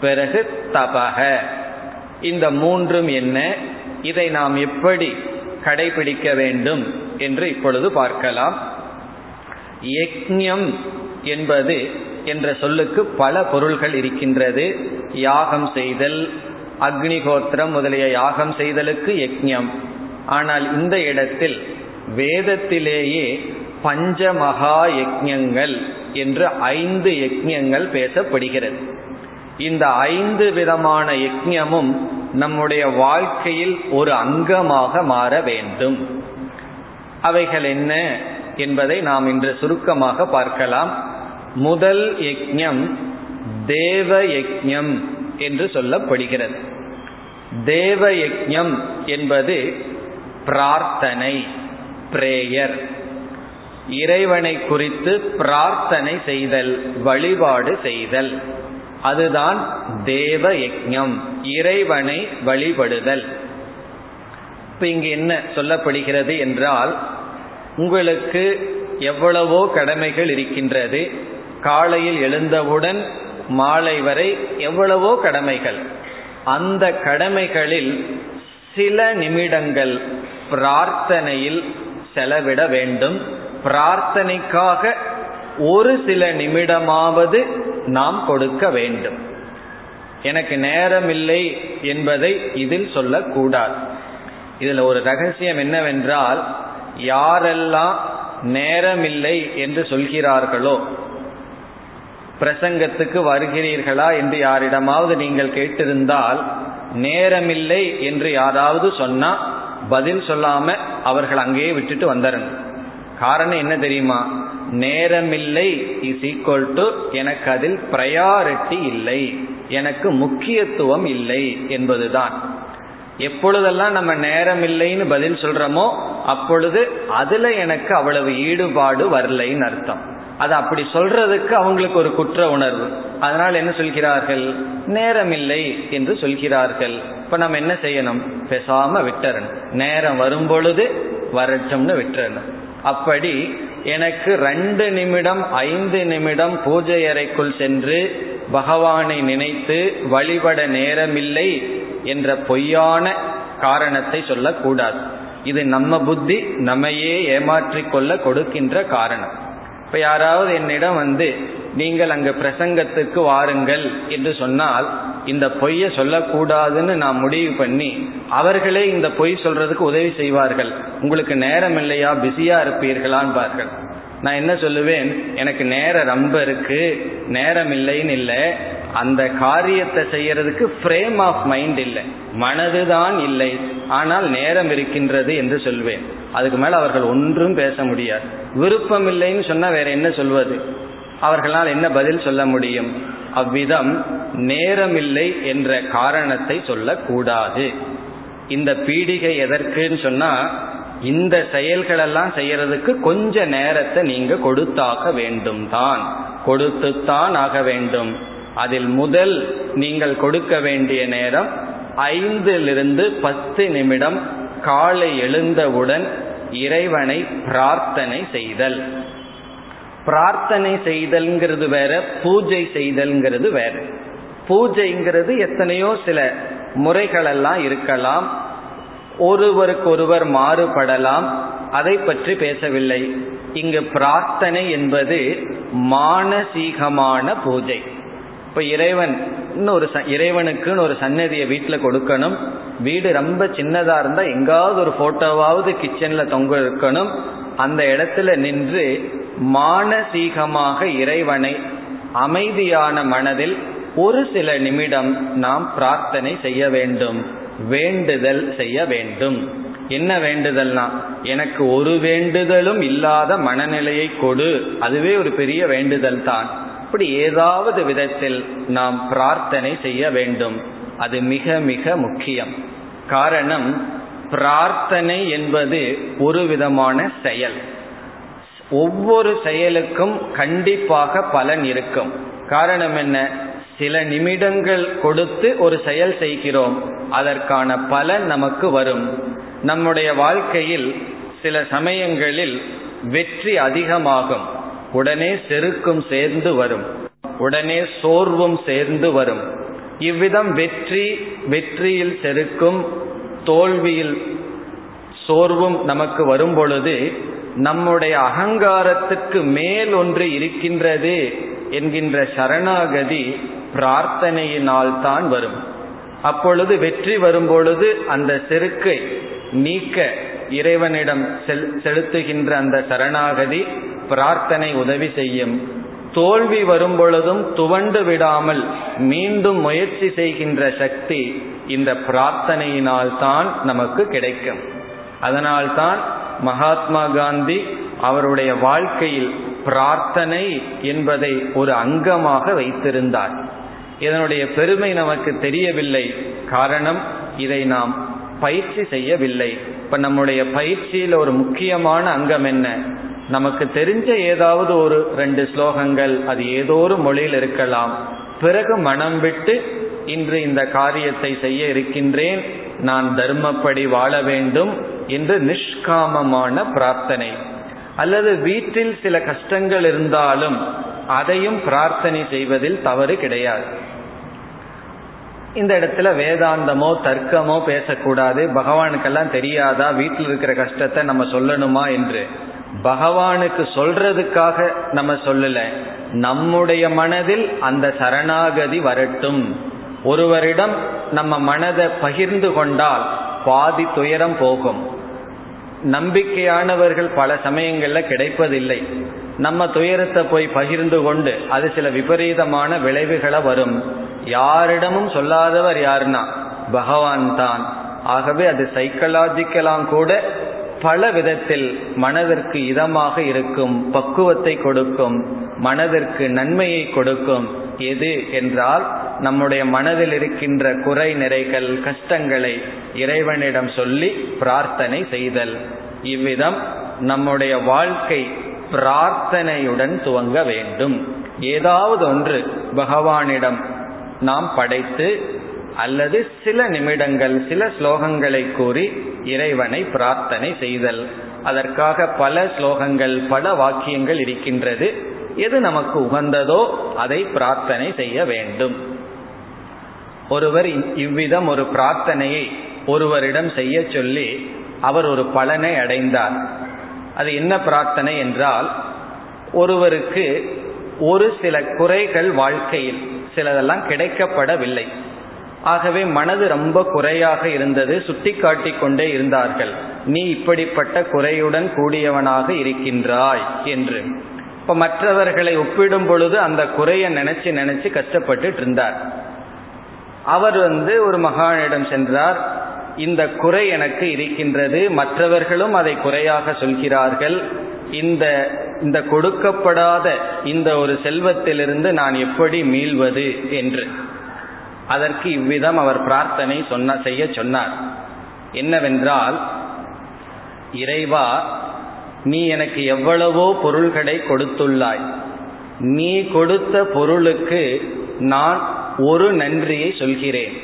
பிறகு தபக இந்த மூன்றும் என்ன? இதை நாம் எப்படி கடைபிடிக்க வேண்டும் என்று இப்பொழுது பார்க்கலாம். யக்ஞம் என்பது என்ற சொல்லுக்கு பல பொருள்கள் இருக்கின்றது. யாகம் செய்தல் அக்னிகோத்திரம் முதலிய யாகம் செய்தலுக்கு யக்ஞம் ஆனால் இந்த இடத்தில் வேதத்திலேயே பஞ்சமகா யஜ்யங்கள் என்று ஐந்து யஜ்யங்கள் பேசப்படுகிறது. இந்த ஐந்து விதமான யஜ்யமும் நம்முடைய வாழ்க்கையில் ஒரு அங்கமாக மாற வேண்டும். அவைகள் என்ன என்பதை நாம் இன்று சுருக்கமாக பார்க்கலாம். முதல் யஜ்யம் தேவ யஜ்யம் என்று சொல்லப்படுகிறது. தேவ யஜ்யம் என்பது பிரார்த்தனை பிரேயர். இறைவனை குறித்து பிரார்த்தனை செய்தல் வழிபாடு செய்தல். அதுதான் தேவ யஜ்யம் இறைவனை வழிபடுதல். இப்ப இங்கு என்ன சொல்லப்படுகிறது என்றால் உங்களுக்கு எவ்வளவோ கடமைகள் இருக்கின்றது. காலையில் எழுந்தவுடன் மாலை வரை எவ்வளவோ கடமைகள். அந்த கடமைகளில் சில நிமிடங்கள் பிரார்த்தனையில் செலவிட வேண்டும். பிரார்த்தனைக்காக ஒரு சில நிமிடமாவது நாம் கொடுக்க வேண்டும். எனக்கு நேரம் இல்லை என்பதை இதில் சொல்லக்கூடாது. இதில் ஒரு ரகசியம் என்னவென்றால் யாரெல்லாம் நேரமில்லை என்று சொல்கிறார்களோ பிரசங்கத்துக்கு வருகிறீர்களா என்று யாரிடமாவது நீங்கள் கேட்டிருந்தால் நேரமில்லை என்று யாராவது சொன்னா பதில் சொல்லாம அவர்கள் அங்கேயே விட்டுட்டு வந்துடணும் காரணம் என்ன தெரியுமா? நேரமில்லை இஸ் ஈக்குவல் டு எனக்கு அதில் ப்ரையாரிட்டி இல்லை. எனக்கு முக்கியத்துவம் இல்லை என்பதுதான். எப்பொழுதெல்லாம் நம்ம நேரம் இல்லைன்னு பதில் சொல்றோமோ அப்பொழுது அதுல எனக்கு அவ்வளவு ஈடுபாடு வரலைன்னு அர்த்தம். அது அப்படி சொல்றதுக்கு அவங்களுக்கு ஒரு குற்ற உணர்வு. அதனால் என்ன சொல்கிறார்கள்? நேரம் இல்லை என்று சொல்கிறார்கள். இப்ப நம்ம என்ன செய்யணும்? பேசாம விட்டுறணும். நேரம் வரும் பொழுது வரட்டும்னு விட்டுறணும். அப்படி எனக்கு ரெண்டு நிமிடம் ஐந்து நிமிடம் பூஜை அறைக்குள் சென்று பகவானை நினைத்து வழிபட நேரமில்லை என்ற பொய்யான காரணத்தை சொல்லக்கூடாது. இது நம்ம புத்தி நம்மையே ஏமாற்றிக்கொள்ள கொடுக்கின்ற காரணம். இப்ப யாராவது என்னிடம் வந்து நீங்கள் அங்கு பிரசங்கத்துக்கு வாருங்கள் என்று சொன்னால் இந்த பொய்யை சொல்லக்கூடாதுன்னு நான் முடிவு பண்ணி அவர்களே இந்த பொய் சொல்றதுக்கு உதவி செய்வார்கள். உங்களுக்கு நேரம் இல்லையா? பிஸியா இருப்பீர்களான்பார்கள் நான் என்ன சொல்லுவேன்? எனக்கு நேரம் ரொம்ப இருக்கு. நேரம் இல்லைன்னு இல்லை. அந்த காரியத்தை செய்யறதுக்கு ஃப்ரேம் ஆஃப் மைண்ட் இல்லை. மனதுதான் இல்லை. ஆனால் நேரம் இருக்கின்றது என்று சொல்வேன். அதுக்கு மேல அவர்கள் ஒன்றும் பேச முடியாது. விருப்பம் இல்லைன்னு சொன்னா வேற என்ன சொல்வது? அவர்களால் என்ன பதில் சொல்ல முடியும்? அவ்விதம் நேரமில்லை என்ற காரணத்தை சொல்லக்கூடாது. இந்த பீடிகை எதற்குன்னு சொன்னா இந்த செயல்களெல்லாம் செய்யறதுக்கு கொஞ்ச நேரத்தை நீங்க கொடுத்தாக வேண்டும் தான் கொடுத்துத்தான் ஆக வேண்டும். அதில் முதல் நீங்கள் கொடுக்க வேண்டிய நேரம் ஐந்திலிருந்து பத்து நிமிடம் காலை எழுந்தவுடன் இறைவனை பிரார்த்தனை செய்தல். பிரார்த்தனை செய்தல்ங்கிறது வேற பூஜை செய்தல்ங்கிறது வேற. பூஜைங்கிறது எத்தனையோ சில முறைகளெல்லாம் இருக்கலாம். ஒருவருக்கொருவர் மாறுபடலாம். அதை பற்றி பேசவில்லை. இங்கு பிரார்த்தனை என்பது மானசீகமான பூஜை. இப்ப இறைவன் ஒரு இறைவனுக்குன்னு ஒரு சன்னதியை வீட்டில் கொடுக்கணும். வீடு ரொம்ப சின்னதா இருந்தா எங்காவது ஒரு போட்டோவாவது கிச்சன்ல தொங்க இருக்கணும். அந்த இடத்துல நின்று மானசீகமாக இறைவனை அமைதியான மனதில் ஒரு சில நிமிடம் நாம் பிரார்த்தனை செய்ய வேண்டும். வேண்டுதல் செய்ய வேண்டும். என்ன வேண்டுதல்னா எனக்கு ஒரு வேண்டுதலும் இல்லாத மனநிலையை கொடு. அதுவே ஒரு பெரிய வேண்டுதல் தான் அப்படி ஏதாவது விதத்தில் நாம் பிரார்த்தனை செய்ய வேண்டும். அது மிக மிக முக்கியம். காரணம் பிரார்த்தனை என்பது ஒரு விதமான செயல். ஒவ்வொரு செயலுக்கும் கண்டிப்பாக பலன் இருக்கும். காரணம் என்ன? சில நிமிடங்கள் கொடுத்து ஒரு செயல் செய்கிறோம். அதற்கான பலன் நமக்கு வரும். நம்முடைய வாழ்க்கையில் சில சமயங்களில் வெற்றி அதிகமாகும். உடனே செருக்கும் சேர்ந்து வரும். உடனே சோர்வும் சேர்ந்து வரும். இவ்விதம் வெற்றி வெற்றியில் செருக்கும் தோல்வியில் சோர்வும் நமக்கு வரும் பொழுது நம்முடைய அகங்காரத்துக்கு மேல் ஒன்று இருக்கின்றது என்கின்ற சரணாகதி பிரார்த்தனையினால் தான் வரும். அப்பொழுது வெற்றி வரும் பொழுது அந்த செருக்கை நீக்க இறைவனிடம் செலுத்துகின்ற அந்த சரணாகதி பிரார்த்தனை உதவி செய்யும். தோல்வி வரும் பொழுதும் துவண்டு விடாமல் மீண்டும் முயற்சி செய்கின்ற சக்தி இந்த பிரார்த்தனையினால் தான் நமக்கு கிடைக்கும். அதனால்தான் மகாத்மா காந்தி அவருடைய வாழ்க்கையில் பிரார்த்தனை என்பதை ஒரு அங்கமாக வைத்திருந்தார். இதனுடைய பெருமை நமக்கு தெரியவில்லை. காரணம் இதை நாம் பயிற்சி செய்யவில்லை. இப்ப நம்முடைய பயிற்சியில் ஒரு முக்கியமான அங்கம் என்ன? நமக்கு தெரிஞ்ச ஏதாவது ஒரு ரெண்டு ஸ்லோகங்கள் அது ஏதோ ஒரு மொழியில் இருக்கலாம். பிறகு மனம் விட்டு இன்று இந்த காரியத்தை செய்ய இருக்கின்றேன் நான் தர்மப்படி வாழ வேண்டும் என்று நிஷ்காமமான பிரார்த்தனை. அல்லது வீட்டில் சில கஷ்டங்கள் இருந்தாலும் அதையும் பிரார்த்தனை செய்வதில் தவறு கிடையாது. இந்த இடத்துல வேதாந்தமோ தர்க்கமோ பேசக்கூடாது. பகவானுக்கெல்லாம் தெரியாதா? வீட்டில் இருக்கிற கஷ்டத்தை நம்ம சொல்லணுமா என்று. பகவானுக்கு சொல்றதுக்காக நம்ம சொல்லல. நம்முடைய மனதில் அந்த சரணாகதி வரட்டும். ஒருவரிடம் நம்ம மனதை பகிர்ந்து கொண்டால் பாதி துயரம் போகும். நம்பிக்கையானவர்கள் பல சமயங்களில் கிடைப்பதில்லை. நம்ம துயரத்தை போய் பகிர்ந்து கொண்டு அது சில விபரீதமான விளைவுகளை வரும். யாரிடமும் சொல்லாதவர் யாருன்னா பகவான் தான். ஆகவே அது சைக்கலாஜிக்கலாம் கூட பல விதத்தில் மனதிற்கு இதமாக இருக்கும் பக்குவத்தை கொடுக்கும் மனதிற்கு நன்மையை கொடுக்கும் எது என்றால் நம்முடைய மனதில் இருக்கின்ற குறை நிறைகள் கஷ்டங்களை இறைவனிடம் சொல்லி பிரார்த்தனை செய்தல். இவ்விதம் நம்முடைய வாழ்க்கை பிரார்த்தனையுடன் துவங்க வேண்டும். ஏதாவது ஒன்று பகவானிடம் நாம் படைத்து அல்லது சில நிமிடங்கள் சில ஸ்லோகங்களை கூறி இறைவனை பிரார்த்தனை செய்தல். அதற்காக பல ஸ்லோகங்கள் பல வாக்கியங்கள் இருக்கின்றது. எது நமக்கு உகந்ததோ அதை பிரார்த்தனை செய்ய வேண்டும். ஒருவர் இவ்விதம் ஒரு பிரார்த்தனையை ஒருவரிடம் செய்ய சொல்லி அவர் ஒரு பலனை அடைந்தார். அது என்ன பிரார்த்தனை என்றால் ஒருவருக்கு ஒரு சில குறைகள் வாழ்க்கையில் சிலதெல்லாம் கிடைக்கப்படவில்லை. ஆகவே மனது ரொம்ப குறையாக இருந்தது சுட்டி காட்டி கொண்டே இருந்தார்கள். நீ இப்படிப்பட்ட குறையுடன் கூடியவனாக இருக்கின்றாய் என்று. இப்ப மற்றவர்களை ஒப்பிடும் பொழுது அந்த குறைய நினைச்சு நினைச்சு கஷ்டப்பட்டு இருந்தார். அவர் வந்து ஒரு மகானிடம் சென்றார் இந்த குறை எனக்கு இருக்கின்றது மற்றவர்களும் அதை குறையாக சொல்கிறார்கள். இந்த இந்த கொடுக்கப்படாத இந்த ஒரு செல்வத்திலிருந்து நான் எப்படி மீள்வது? என்று. அதற்கு இவ்விதம் அவர் பிரார்த்தனை சொன்ன செய்ய சொன்னார். என்னவென்றால் இறைவா நீ எனக்கு எவ்வளவோ பொருள்களை கொடுத்துள்ளாய். நீ கொடுத்த பொருளுக்கு நான் ஒரு நன்றியை சொல்கிறேன்.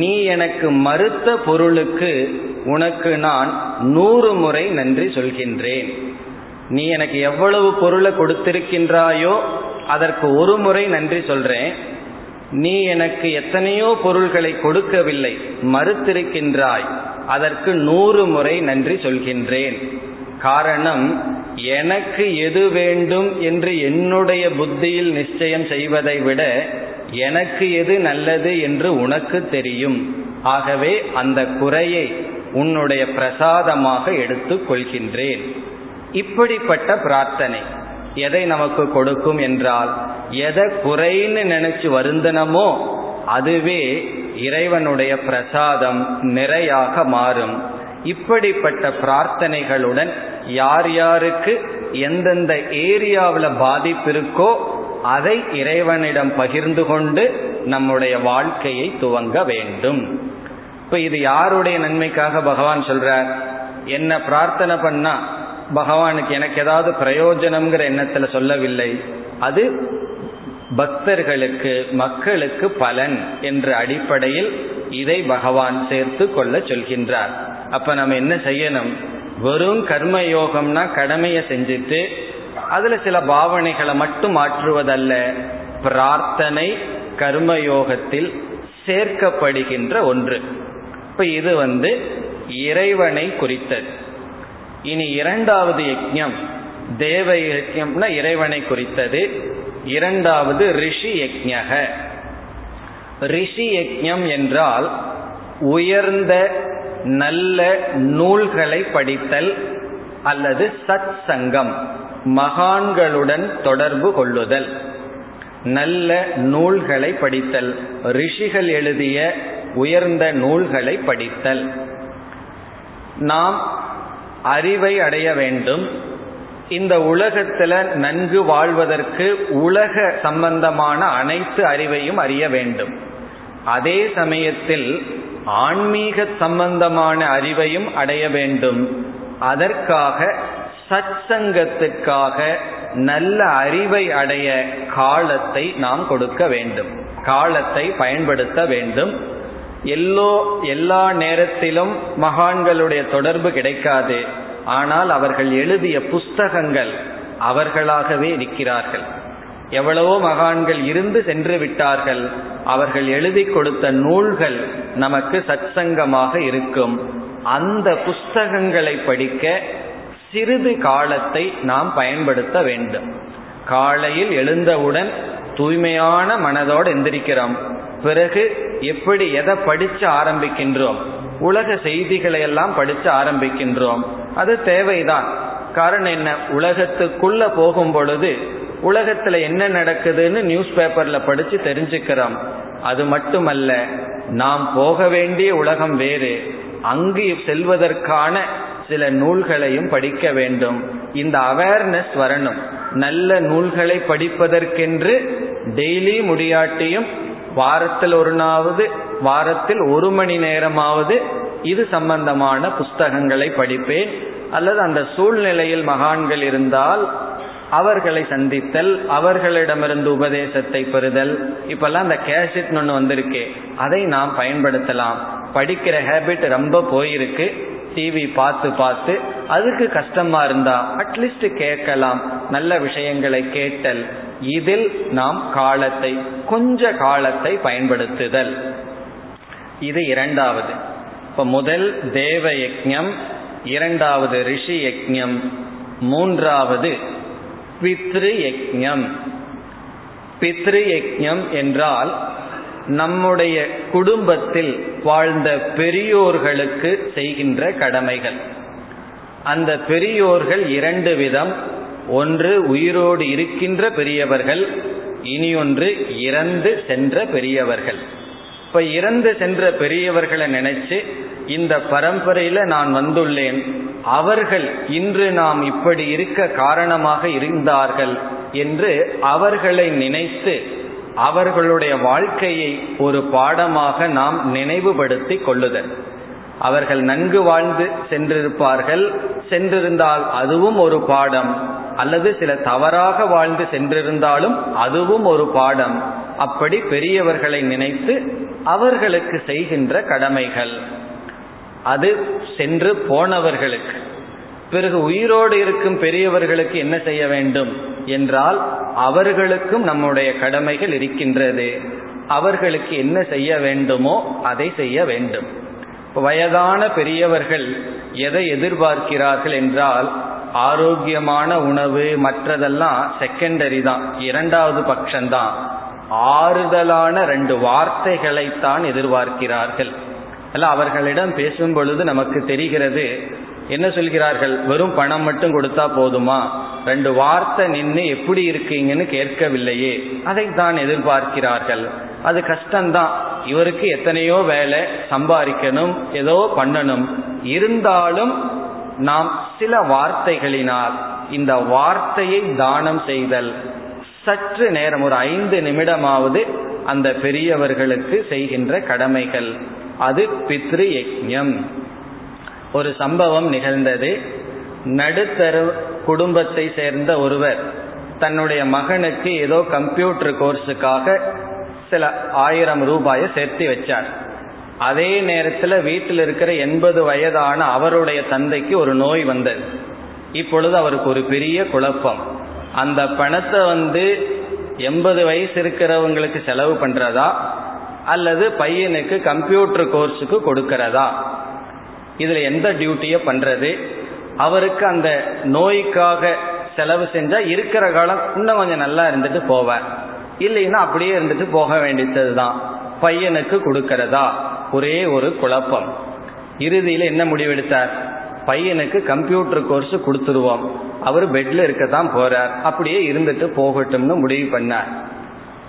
நீ எனக்கு மறுத்த பொருளுக்கு உனக்கு நான் நூறு முறை நன்றி சொல்கின்றேன். நீ எனக்கு எவ்வளவு பொருளை கொடுத்திருக்கின்றாயோ அதற்கு ஒரு முறை நன்றி சொல்றேன். நீ எனக்கு எத்தனையோ பொருள்களை கொடுக்கவில்லை மறுத்திருக்கின்றாய். அதற்கு நூறு முறை நன்றி சொல்கின்றேன். காரணம் எனக்கு எது வேண்டும் என்று என்னுடைய புத்தியில் நிச்சயம் செய்வதை விட எனக்கு எது நல்லது என்று உனக்கு தெரியும். ஆகவே அந்த குறையை உன்னுடைய பிரசாதமாக எடுத்துக் கொள்கின்றேன். இப்படிப்பட்ட பிரார்த்தனை எதை நமக்கு கொடுக்கும் என்றால் எதை குறைன்னு நினைச்சு வருந்தனமோ அதுவே இறைவனுடைய பிரசாதம் நிறையாக மாறும். இப்படிப்பட்ட பிரார்த்தனைகளுடன் யார் யாருக்கு எந்தெந்த ஏரியாவில் பாதிப்பு இருக்கோ அதை இறைவனிடம் பகிர்ந்து கொண்டு நம்முடைய வாழ்க்கையை துவங்க வேண்டும். இப்ப இது யாருடைய நன்மைக்காக பகவான் சொல்றார்? என்ன பிரார்த்தனை பண்ணா பகவானுக்கு எனக்கு ஏதாவது பிரயோஜனம்ங்கிற எண்ணத்துல சொல்லவில்லை. அது பக்தர்களுக்கு மக்களுக்கு பலன் என்ற அடிப்படையில் இதை பகவான் சேர்த்து கொள்ள சொல்கின்றார். அப்ப நம்ம என்ன செய்யணும்? வெறும் கர்ம யோகம்னா கடமையை செஞ்சுட்டு அதுல சில பாவனைகளை மட்டும் மாற்றுவதல்ல பிரார்த்தனை கர்மயோகத்தில் சேர்க்கப்படுகின்ற ஒன்று. இப்ப இது வந்து இறைவனை குறித்தது. இனி இரண்டாவது யஜ்யம் தேவ யஜ்யம்னா இறைவனை குறித்தது. இரண்டாவது ரிஷி யஜக ரிஷி யஜம் என்றால் உயர்ந்த நல்ல நூல்களை படித்தல் அல்லது சத் சங்கம் மகான்களுடன் தொடர்பு கொள்ளுதல். நல்ல நூல்களை படித்தல் ரிஷிகள் எழுதிய உயர்ந்த நூல்களை படித்தல். நாம் அறிவை அடைய வேண்டும் இந்த உலகத்துல நன்கு வாழ்வதற்கு உலக சம்பந்தமான அனைத்து அறிவையும் அறிய வேண்டும். அதே சமயத்தில் ஆன்மீக சம்பந்தமான அறிவையும் அடைய வேண்டும். அதற்காக சத்சங்கத்துக்காக நல்ல அறிவை அடைய காலத்தை நாம் கொடுக்க வேண்டும். காலத்தை பயன்படுத்த வேண்டும். எல்லோ எல்லா நேரத்திலும் மகான்களுடைய தொடர்பு கிடைக்காது. ஆனால் அவர்கள் எழுதிய புஸ்தகங்கள் அவர்களாகவே இருக்கிறார்கள். எவ்வளவோ மகான்கள் இருந்து சென்று விட்டார்கள். அவர்கள் எழுதி கொடுத்த நூல்கள் நமக்கு சத்சங்கமாக இருக்கும். அந்த புஸ்தகங்களை படிக்க சிறிது காலத்தை நாம் பயன்படுத்த வேண்டும். காலையில் எழுந்தவுடன் தூய்மையான மனதோடு எந்திரிக்கிறோம். பிறகு எப்படி எதை படிச்சு ஆரம்பிக்கின்றோம்? உலக செய்திகளை எல்லாம் படிச்சு ஆரம்பிக்கின்றோம். அது தேவைதான். காரணம் என்ன? உலகத்துக்குள்ள போகும் பொழுது உலகத்துல என்ன நடக்குதுன்னு நியூஸ் பேப்பர்ல படிச்சு தெரிஞ்சுக்கிறோம். அது மட்டுமல்ல நாம் போக வேண்டிய உலகம் வேறு. அங்கு செல்வதற்கான சில நூல்களையும் படிக்க வேண்டும். இந்த அவேர்னஸ் வரணும். நல்ல நூல்களை படிப்பதற்கென்று டெய்லி முடியாட்டியும் வாரத்தில் ஒரு நாவது வாரத்தில் ஒரு மணி நேரமாவது இது சம்பந்தமான புஸ்தகங்களை படிப்பேன். அல்லது அந்த சூழ்நிலையில் மகான்கள் இருந்தால் அவர்களை சந்தித்தல் அவர்களிடமிருந்து உபதேசத்தை பெறுதல். இப்பெல்லாம் அந்த கேசட் ஒன்று வந்திருக்கே அதை நாம் பயன்படுத்தலாம். படிக்கிற ஹேபிட் ரொம்ப போயிருக்கு. டிவி பார்த்து பார்த்து அதுக்கு கஷ்டமா இருந்தா அட்லீஸ்ட் கேட்கலாம். நல்ல விஷயங்களை கேட்டல். இதில் நாம் காலத்தை கொஞ்ச காலத்தை பயன்படுத்துதல். இது இரண்டாவது. இப்ப முதல் தேவ யஜம் இரண்டாவது ரிஷி யஜம் மூன்றாவது பித்ரு யஜம் பித்ரு யஜம் என்றால் நம்முடைய குடும்பத்தில் வாழ்ந்த பெரியோர்களுக்கு செய்கின்ற கடமைகள். அந்த பெரியோர்கள் இரண்டு விதம். ஒன்று உயிரோடு இருக்கின்ற பெரியவர்கள் இனி ஒன்று இறந்து சென்ற பெரியவர்கள். இப்ப இறந்து சென்ற பெரியவர்களை நினைச்சு இந்த பரம்பரையில நான் வந்துள்ளேன். அவர்கள் இன்று நாம் இப்படி இருக்க காரணமாக இருந்தார்கள் என்று அவர்களை நினைத்து அவர்களுடைய வாழ்க்கையை ஒரு பாடமாக நாம் நினைவுபடுத்தி கொள்ளுதல். அவர்கள் நன்கு வாழ்ந்து சென்றிருப்பார்கள். சென்றிருந்தால் அதுவும் ஒரு பாடம். அல்லது சில தவறாக வாழ்ந்து சென்றிருந்தாலும் அதுவும் ஒரு பாடம். அப்படி பெரியவர்களை நினைத்து அவர்களுக்கு செய்கின்ற கடமைகள். அது சென்று போனவர்களுக்கு. பிறகு உயிரோடு இருக்கும் பெரியவர்களுக்கு என்ன செய்ய வேண்டும்? என்றால் அவர்களுக்கும் நம்முடைய கடமைகள் இருக்கின்றது. அவர்களுக்கு என்ன செய்ய வேண்டுமோ அதை செய்ய வேண்டும். வயதான பெரியவர்கள் எதை எதிர்பார்க்கிறார்கள் என்றால் ஆரோக்கியமான உணவு மற்றதெல்லாம் செகண்டரி தான் இரண்டாவது பட்சம்தான். ஆறுதலான ரெண்டு வார்த்தைகளைத்தான் எதிர்பார்க்கிறார்கள். அல்ல அவர்களிடம் பேசும் பொழுது நமக்கு தெரிகிறது என்ன சொல்கிறார்கள்? வெறும் பணம் மட்டும் கொடுத்தா போதுமா? ரெண்டு வார்த்தை நின்று எப்படி இருக்கீங்கன்னு கேட்கவில்லையே. அதை தான் எதிர்பார்க்கிறார்கள். அது கஷ்டம்தான். இவருக்கு எத்தனையோ வேலை சம்பாதிக்கணும் ஏதோ பண்ணணும். இருந்தாலும் நாம் சில வார்த்தைகளினால் இந்த வார்த்தையை தானம் செய்தல் சற்று நேரம் ஒரு ஐந்து நிமிடமாவது அந்த பெரியவர்களுக்கு செய்கின்ற கடமைகள். அது பித்ரு யஜ்யம் ஒரு சம்பவம் நிகழ்ந்தது. நடுத்தர குடும்பத்தை சேர்ந்த ஒருவர் தன்னுடைய மகனுக்கு ஏதோ கம்ப்யூட்டர் கோர்ஸுக்காக சில ஆயிரம் ரூபாயை சேர்த்து வச்சார். அதே நேரத்தில் வீட்டில் இருக்கிற எண்பது வயதான அவருடைய தந்தைக்கு ஒரு நோய் வந்தது. இப்பொழுது அவருக்கு ஒரு பெரிய குழப்பம். அந்த பணத்தை வந்து எண்பது வயசு இருக்கிறவங்களுக்கு செலவு பண்றதா? அல்லது பையனுக்கு கம்ப்யூட்டர் கோர்ஸுக்கு கொடுக்கறதா? இதுல எந்த டியூட்டியை பண்றது? அவருக்கு அந்த நோய்க்காக செலவு செஞ்சா இருக்கிற காலம் இன்னும் கொஞ்சம் நல்லா இருந்துட்டு போவார். இல்லைன்னா அப்படியே இருந்துட்டு போக வேண்டியது தான் பையனுக்கு கொடுக்கறதா? ஒரே ஒரு குழப்பம். இறுதியில் என்ன முடிவெடுத்தார்? பையனுக்கு கம்ப்யூட்டர் கோர்ஸ் கொடுத்துருவோம். அவர் பெட்ல இருக்கத்தான் போறார். அப்படியே இருந்துட்டு போகட்டும்னு முடிவு பண்ணார்.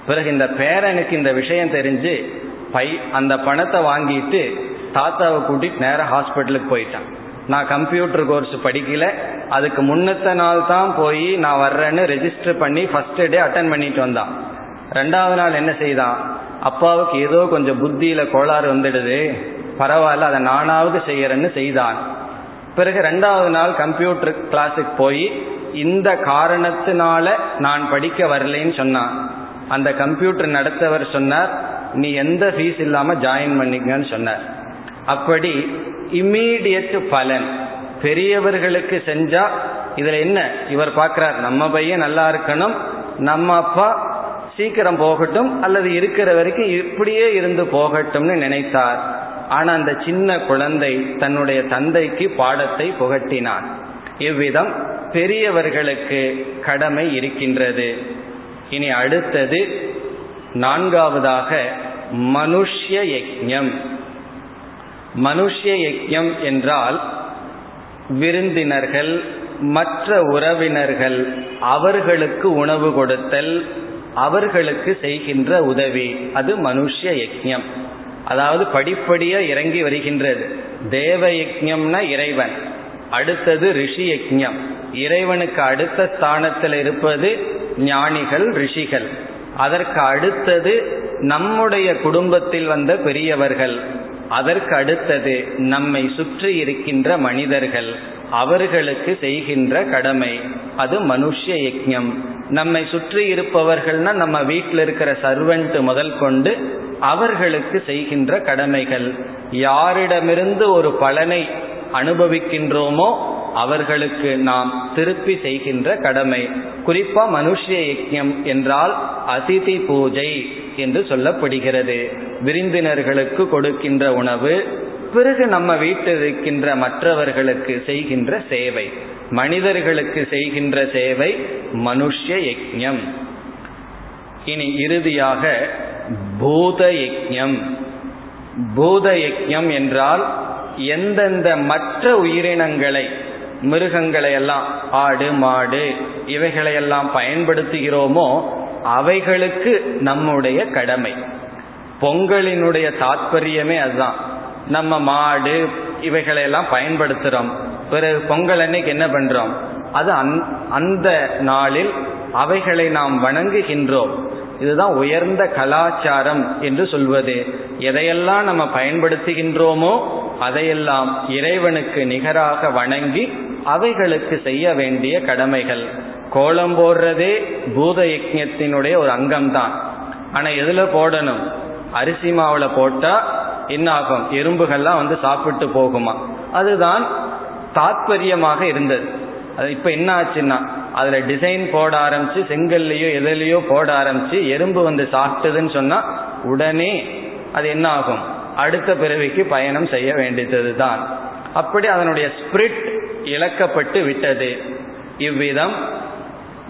பிறகு இந்த பேரனுக்கு இந்த விஷயம் தெரிஞ்சு பை அந்த பணத்தை வாங்கிட்டு தாத்தாவை கூட்டிட்டு நேராக ஹாஸ்பிட்டலுக்கு போயிட்டான். நான் கம்ப்யூட்டர் கோர்ஸ் படிக்கல. அதுக்கு முன்னத்த நாள் தான் போய் நான் வர்றேன்னு ரெஜிஸ்டர் பண்ணி ஃபர்ஸ்ட் டே அட்டன் பண்ணிட்டு வந்தான். ரெண்டாவது நாள் என்ன செய்தான்? அப்பாவுக்கு ஏதோ கொஞ்சம் புத்தியில கோளாறு வந்துடுது. பரவாயில்ல அதை நானாவது செய்யறேன்னு செய்தான். பிறகு ரெண்டாவது நாள் கம்ப்யூட்டர் கிளாஸுக்கு போய் இந்த காரணத்தினால நான் படிக்க வரலைன்னு சொன்னான். அந்த கம்ப்யூட்டர் நடத்தவர் சொன்னார் நீ எந்த ஃபீஸ் இல்லாம ஜாயின் பண்ணிக்கன்னு சொன்னார். அப்படி இம்மீடியட் பலன். பெரியவர்களுக்கு செஞ்சா இதுல என்ன? இவர் பார்க்கிறார் நம்ம பையன் நல்லா இருக்கணும் நம்ம அப்பா சீக்கிரம் போகட்டும் அல்லது இருக்கிற வரைக்கும் இப்படியே இருந்து போகட்டும்னு நினைத்தார். ஆனா அந்த சின்ன குழந்தை தன்னுடைய தந்தைக்கு பாடத்தை புகட்டினான். இவ்விதம் பெரியவர்களுக்கு கடமை இருக்கின்றது. இனி அடுத்தது நான்காவதாக மனுஷ்ய யஜம் மனுஷ்ய யஜம் என்றால் விருந்தினர்கள் மற்ற உறவினர்கள் அவர்களுக்கு உணவு கொடுத்தல் அவர்களுக்கு செய்கின்ற உதவி. அது மனுஷ்ய யஜம் அதாவது படிப்படியா இறங்கி வருகின்றது. தேவ யஜ்யம்னா இறைவன். அடுத்தது ரிஷி யஜ்யம் இறைவனுக்கு அடுத்த ஸ்தானத்தில் இருப்பது ஞானிகள் ரிஷிகள். அதற்கு அடுத்தது நம்முடைய குடும்பத்தில் வந்த பெரியவர்கள். அதற்கு அடுத்தது நம்மை சுற்றி இருக்கின்ற மனிதர்கள். அவர்களுக்கு செய்கின்ற கடமை. அது மனுஷ்ய யஜ்யம் நம்மை சுற்றி இருப்பவர்கள்னா நம்ம வீட்டில் இருக்கிற சர்வெண்ட் முதல் கொண்டு அவர்களுக்கு செய்கின்ற கடமைகள். யாரிடமிருந்து ஒரு பலனை அனுபவிக்கின்றோமோ அவர்களுக்கு நாம் திருப்பி செய்கின்ற கடமை. குறிப்பா மனுஷிய யஜ்யம் என்றால் அதிதி பூஜை என்று சொல்லப்படுகிறது. விருந்தினர்களுக்கு கொடுக்கின்ற உணவு பிறகு நம்ம வீட்டில் இருக்கின்ற மற்றவர்களுக்கு செய்கின்ற சேவை. மனிதர்களுக்கு செய்கின்ற சேவை மனுஷ்ய யஜ்யம். இனி இறுதியாக பூத யஜ்யம். பூத யஜ்யம் என்றால் எந்தெந்த மற்ற உயிரினங்களை மிருகங்களை எல்லாம் ஆடு மாடு இவைகளையெல்லாம் பயன்படுத்துகிறோமோ அவைகளுக்கு நம்முடைய கடமை. பொங்கலினுடைய தாத்பரியமே அதுதான். நம்ம மாடு இவைகளையெல்லாம் பயன்படுத்துகிறோம் பிறகு பொங்கல் அன்னைக்கு என்ன பண்றோம்? அது அந்த நாளில் அவைகளை நாம் வணங்குகின்றோம். இதுதான் உயர்ந்த கலாச்சாரம் என்று சொல்வது. எதையெல்லாம் நம்ம பயன்படுத்துகின்றோமோ அதையெல்லாம் இறைவனுக்கு நிகராக வணங்கி அவைகளுக்கு செய்ய வேண்டிய கடமைகள். கோலம் போடுறதே பூத யஜத்தினுடைய ஒரு அங்கம்தான். ஆனா எதுல போடணும்? அரிசி மாவுல போட்டா என்ன ஆகும் எறும்புகள்லாம் வந்து சாப்பிட்டு போகுமா? அதுதான் தாத்பரியமாக இருந்தது. அது இப்ப என்ன ஆச்சுன்னா அதுல டிசைன் போட ஆரம்பிச்சு செங்கல்லையோ எதுலையோ போட ஆரம்பிச்சு எறும்பு வந்து சாப்பிட்டதுன்னு சொன்னா உடனே அது என்ன ஆகும்? அடுத்த பிறவிக்கு பயணம் செய்ய வேண்டியது தான் அப்படி அதனுடைய ஸ்பிரிட் இழக்கப்பட்டு விட்டது. இவ்விதம்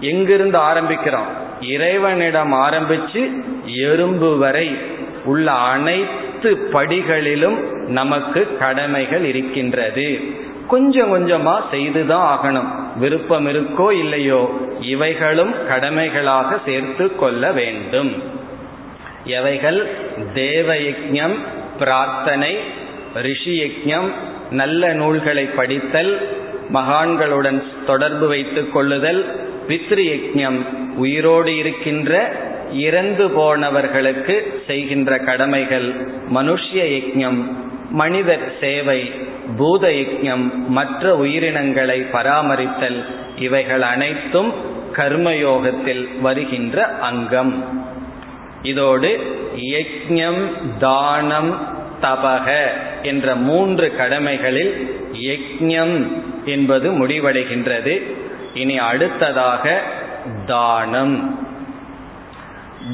எங்கிருந்து ஆரம்பிக்கிறோம்? இறைவனிடம் ஆரம்பிச்சு எறும்பு வரை உள்ள அனைத்து படிகளிலும் நமக்கு கடமைகள் இருக்கின்றது. கொஞ்சம் கொஞ்சமா செய்துதான் ஆகணும். விருப்பம் இருக்கோ இல்லையோ இவைகளும் கடமைகளாக சேர்த்து கொள்ள வேண்டும். எவைகள்? தேவயஜம் பிரார்த்தனை ரிஷி யஜம் நல்ல நூல்களை படித்தல் மகான்களுடன் தொடர்பு வைத்துக் கொள்ளுதல் பித்ரு யஜம் உயிரோடு இருக்கின்ற இறந்து போனவர்களுக்கு செய்கின்ற கடமைகள் மனுஷ்ய யஜம் மனிதர் சேவை பூத யஜம் மற்ற உயிரினங்களை பராமரித்தல் இவைகள் அனைத்தும் கர்மயோகத்தில் வருகின்ற அங்கம். இதோடு யஜ்யம் தானம் தபக என்ற மூன்று கடமைகளில் யஜ்யம் என்பது முடிவடைகின்றது. இனி அடுத்ததாக தானம்.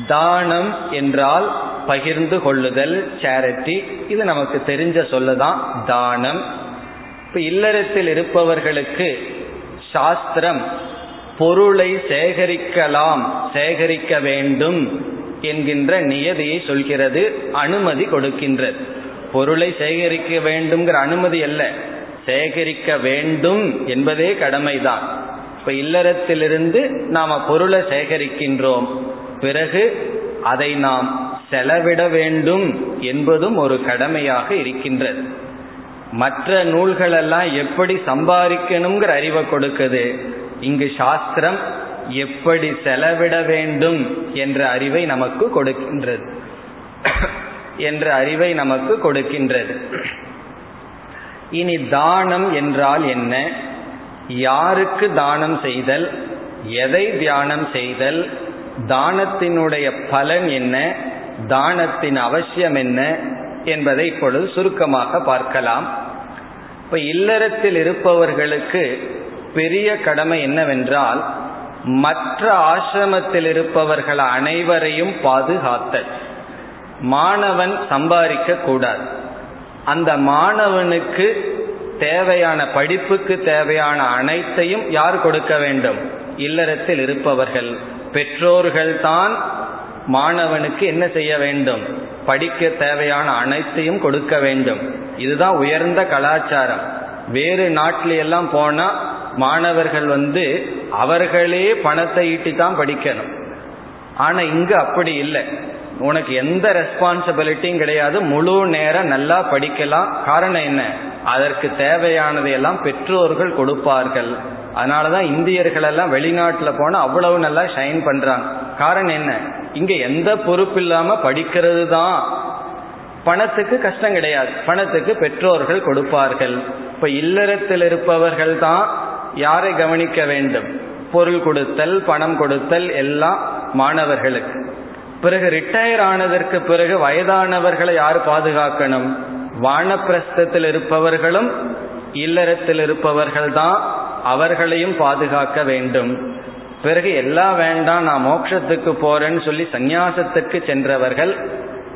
தானம் என்றால் பகிர்ந்து கொள்ளுதல் சேரிட்டி இது நமக்கு தெரிஞ்ச சொல்லுதான் தானம். இப்ப இல்லறத்தில் இருப்பவர்களுக்கு சாஸ்திரம் பொருளை சேகரிக்கலாம் சேகரிக்க வேண்டும் என்கின்ற நியதியை சொல்கிறது அனுமதி கொடுக்கின்றது. பொருளை சேகரிக்க வேண்டும்ங்கிற அனுமதி அல்ல. சேகரிக்க வேண்டும் என்பதே கடமைதான். இப்ப இல்லறத்திலிருந்து நாம பொருளை சேகரிக்கின்றோம். பிறகு அதை நாம் செலவிட வேண்டும் என்பதும் ஒரு கடமையாக இருக்கின்றது. மற்ற நூல்களெல்லாம் எப்படி சம்பாதிக்கணுங்கிற அறிவை கொடுக்குது? இங்கு சாஸ்திரம் எப்படி செலவிட வேண்டும் என்ற அறிவை நமக்கு கொடுக்கின்றது. என்ற அறிவை நமக்கு கொடுக்கின்றது. இனி தானம் என்றால் என்ன? யாருக்கு தானம் செய்தல்? எதை தியானம் செய்தல்? தானத்தினுடைய பலன் என்ன? தானத்தின் அவசியம் என்ன என்பதை இப்பொழுது சுருக்கமாக பார்க்கலாம். இப்ப இல்லறத்தில் இருப்பவர்களுக்கு பெரிய கடமை என்னவென்றால் மற்ற ஆசிரமத்தில் இருப்பவர்கள் அனைவரையும் பாதுகாத்தல். மாணவன் சம்பாதிக்க கூடாது. அந்த மாணவனுக்கு தேவையான படிப்புக்கு தேவையான அனைத்தையும் யார் கொடுக்க வேண்டும்? இல்லறத்தில் இருப்பவர்கள். பெற்றோர்கள்தான் மாணவனுக்கு என்ன செய்ய வேண்டும்? படிக்க தேவையான அனைத்தையும் கொடுக்க வேண்டும். இதுதான் உயர்ந்த கலாச்சாரம். வேறு நாட்டில எல்லாம் போனா மாணவர்கள் வந்து அவர்களே பணத்தை ஈட்டி தான் படிக்கணும். ஆனா இங்கு அப்படி இல்லை. உனக்கு எந்த ரெஸ்பான்சிபிலிட்டியும் கிடையாது. முழு நேரம் நல்லா படிக்கலாம். காரணம் என்ன? அதற்கு தேவையானதையெல்லாம் பெற்றோர்கள் கொடுப்பார்கள். அதனாலதான் இந்தியர்கள் எல்லாம் வெளிநாட்டில் போனால் அவ்வளவு நல்லா ஷைன் பண்றாங்க. காரணம் என்ன? இங்க எந்த பொறுப்பு இல்லாம படிக்கிறது தான் பணத்துக்கு கஷ்டம் கிடையாது. பணத்துக்கு பெற்றோர்கள் கொடுப்பார்கள். இப்ப இல்லறத்தில் இருப்பவர்கள் தான் யாரை கவனிக்க வேண்டும்? பொருள் கொடுத்தல் பணம் கொடுத்தல் எல்லாம் மாணவர்களுக்கு. பிறகு ரிட்டையர் ஆனதற்கு பிறகு வயதானவர்களை யார் பாதுகாக்கணும்? வானப்பிரஸ்தத்தில் இருப்பவர்களும் இல்லறத்தில் இருப்பவர்கள் தான் அவர்களையும் பாதுகாக்க வேண்டும். பிறகு எல்லாம் வேண்டாம் நான் மோட்சத்துக்கு போறேன்னு சொல்லி சந்நியாசத்துக்கு சென்றவர்கள்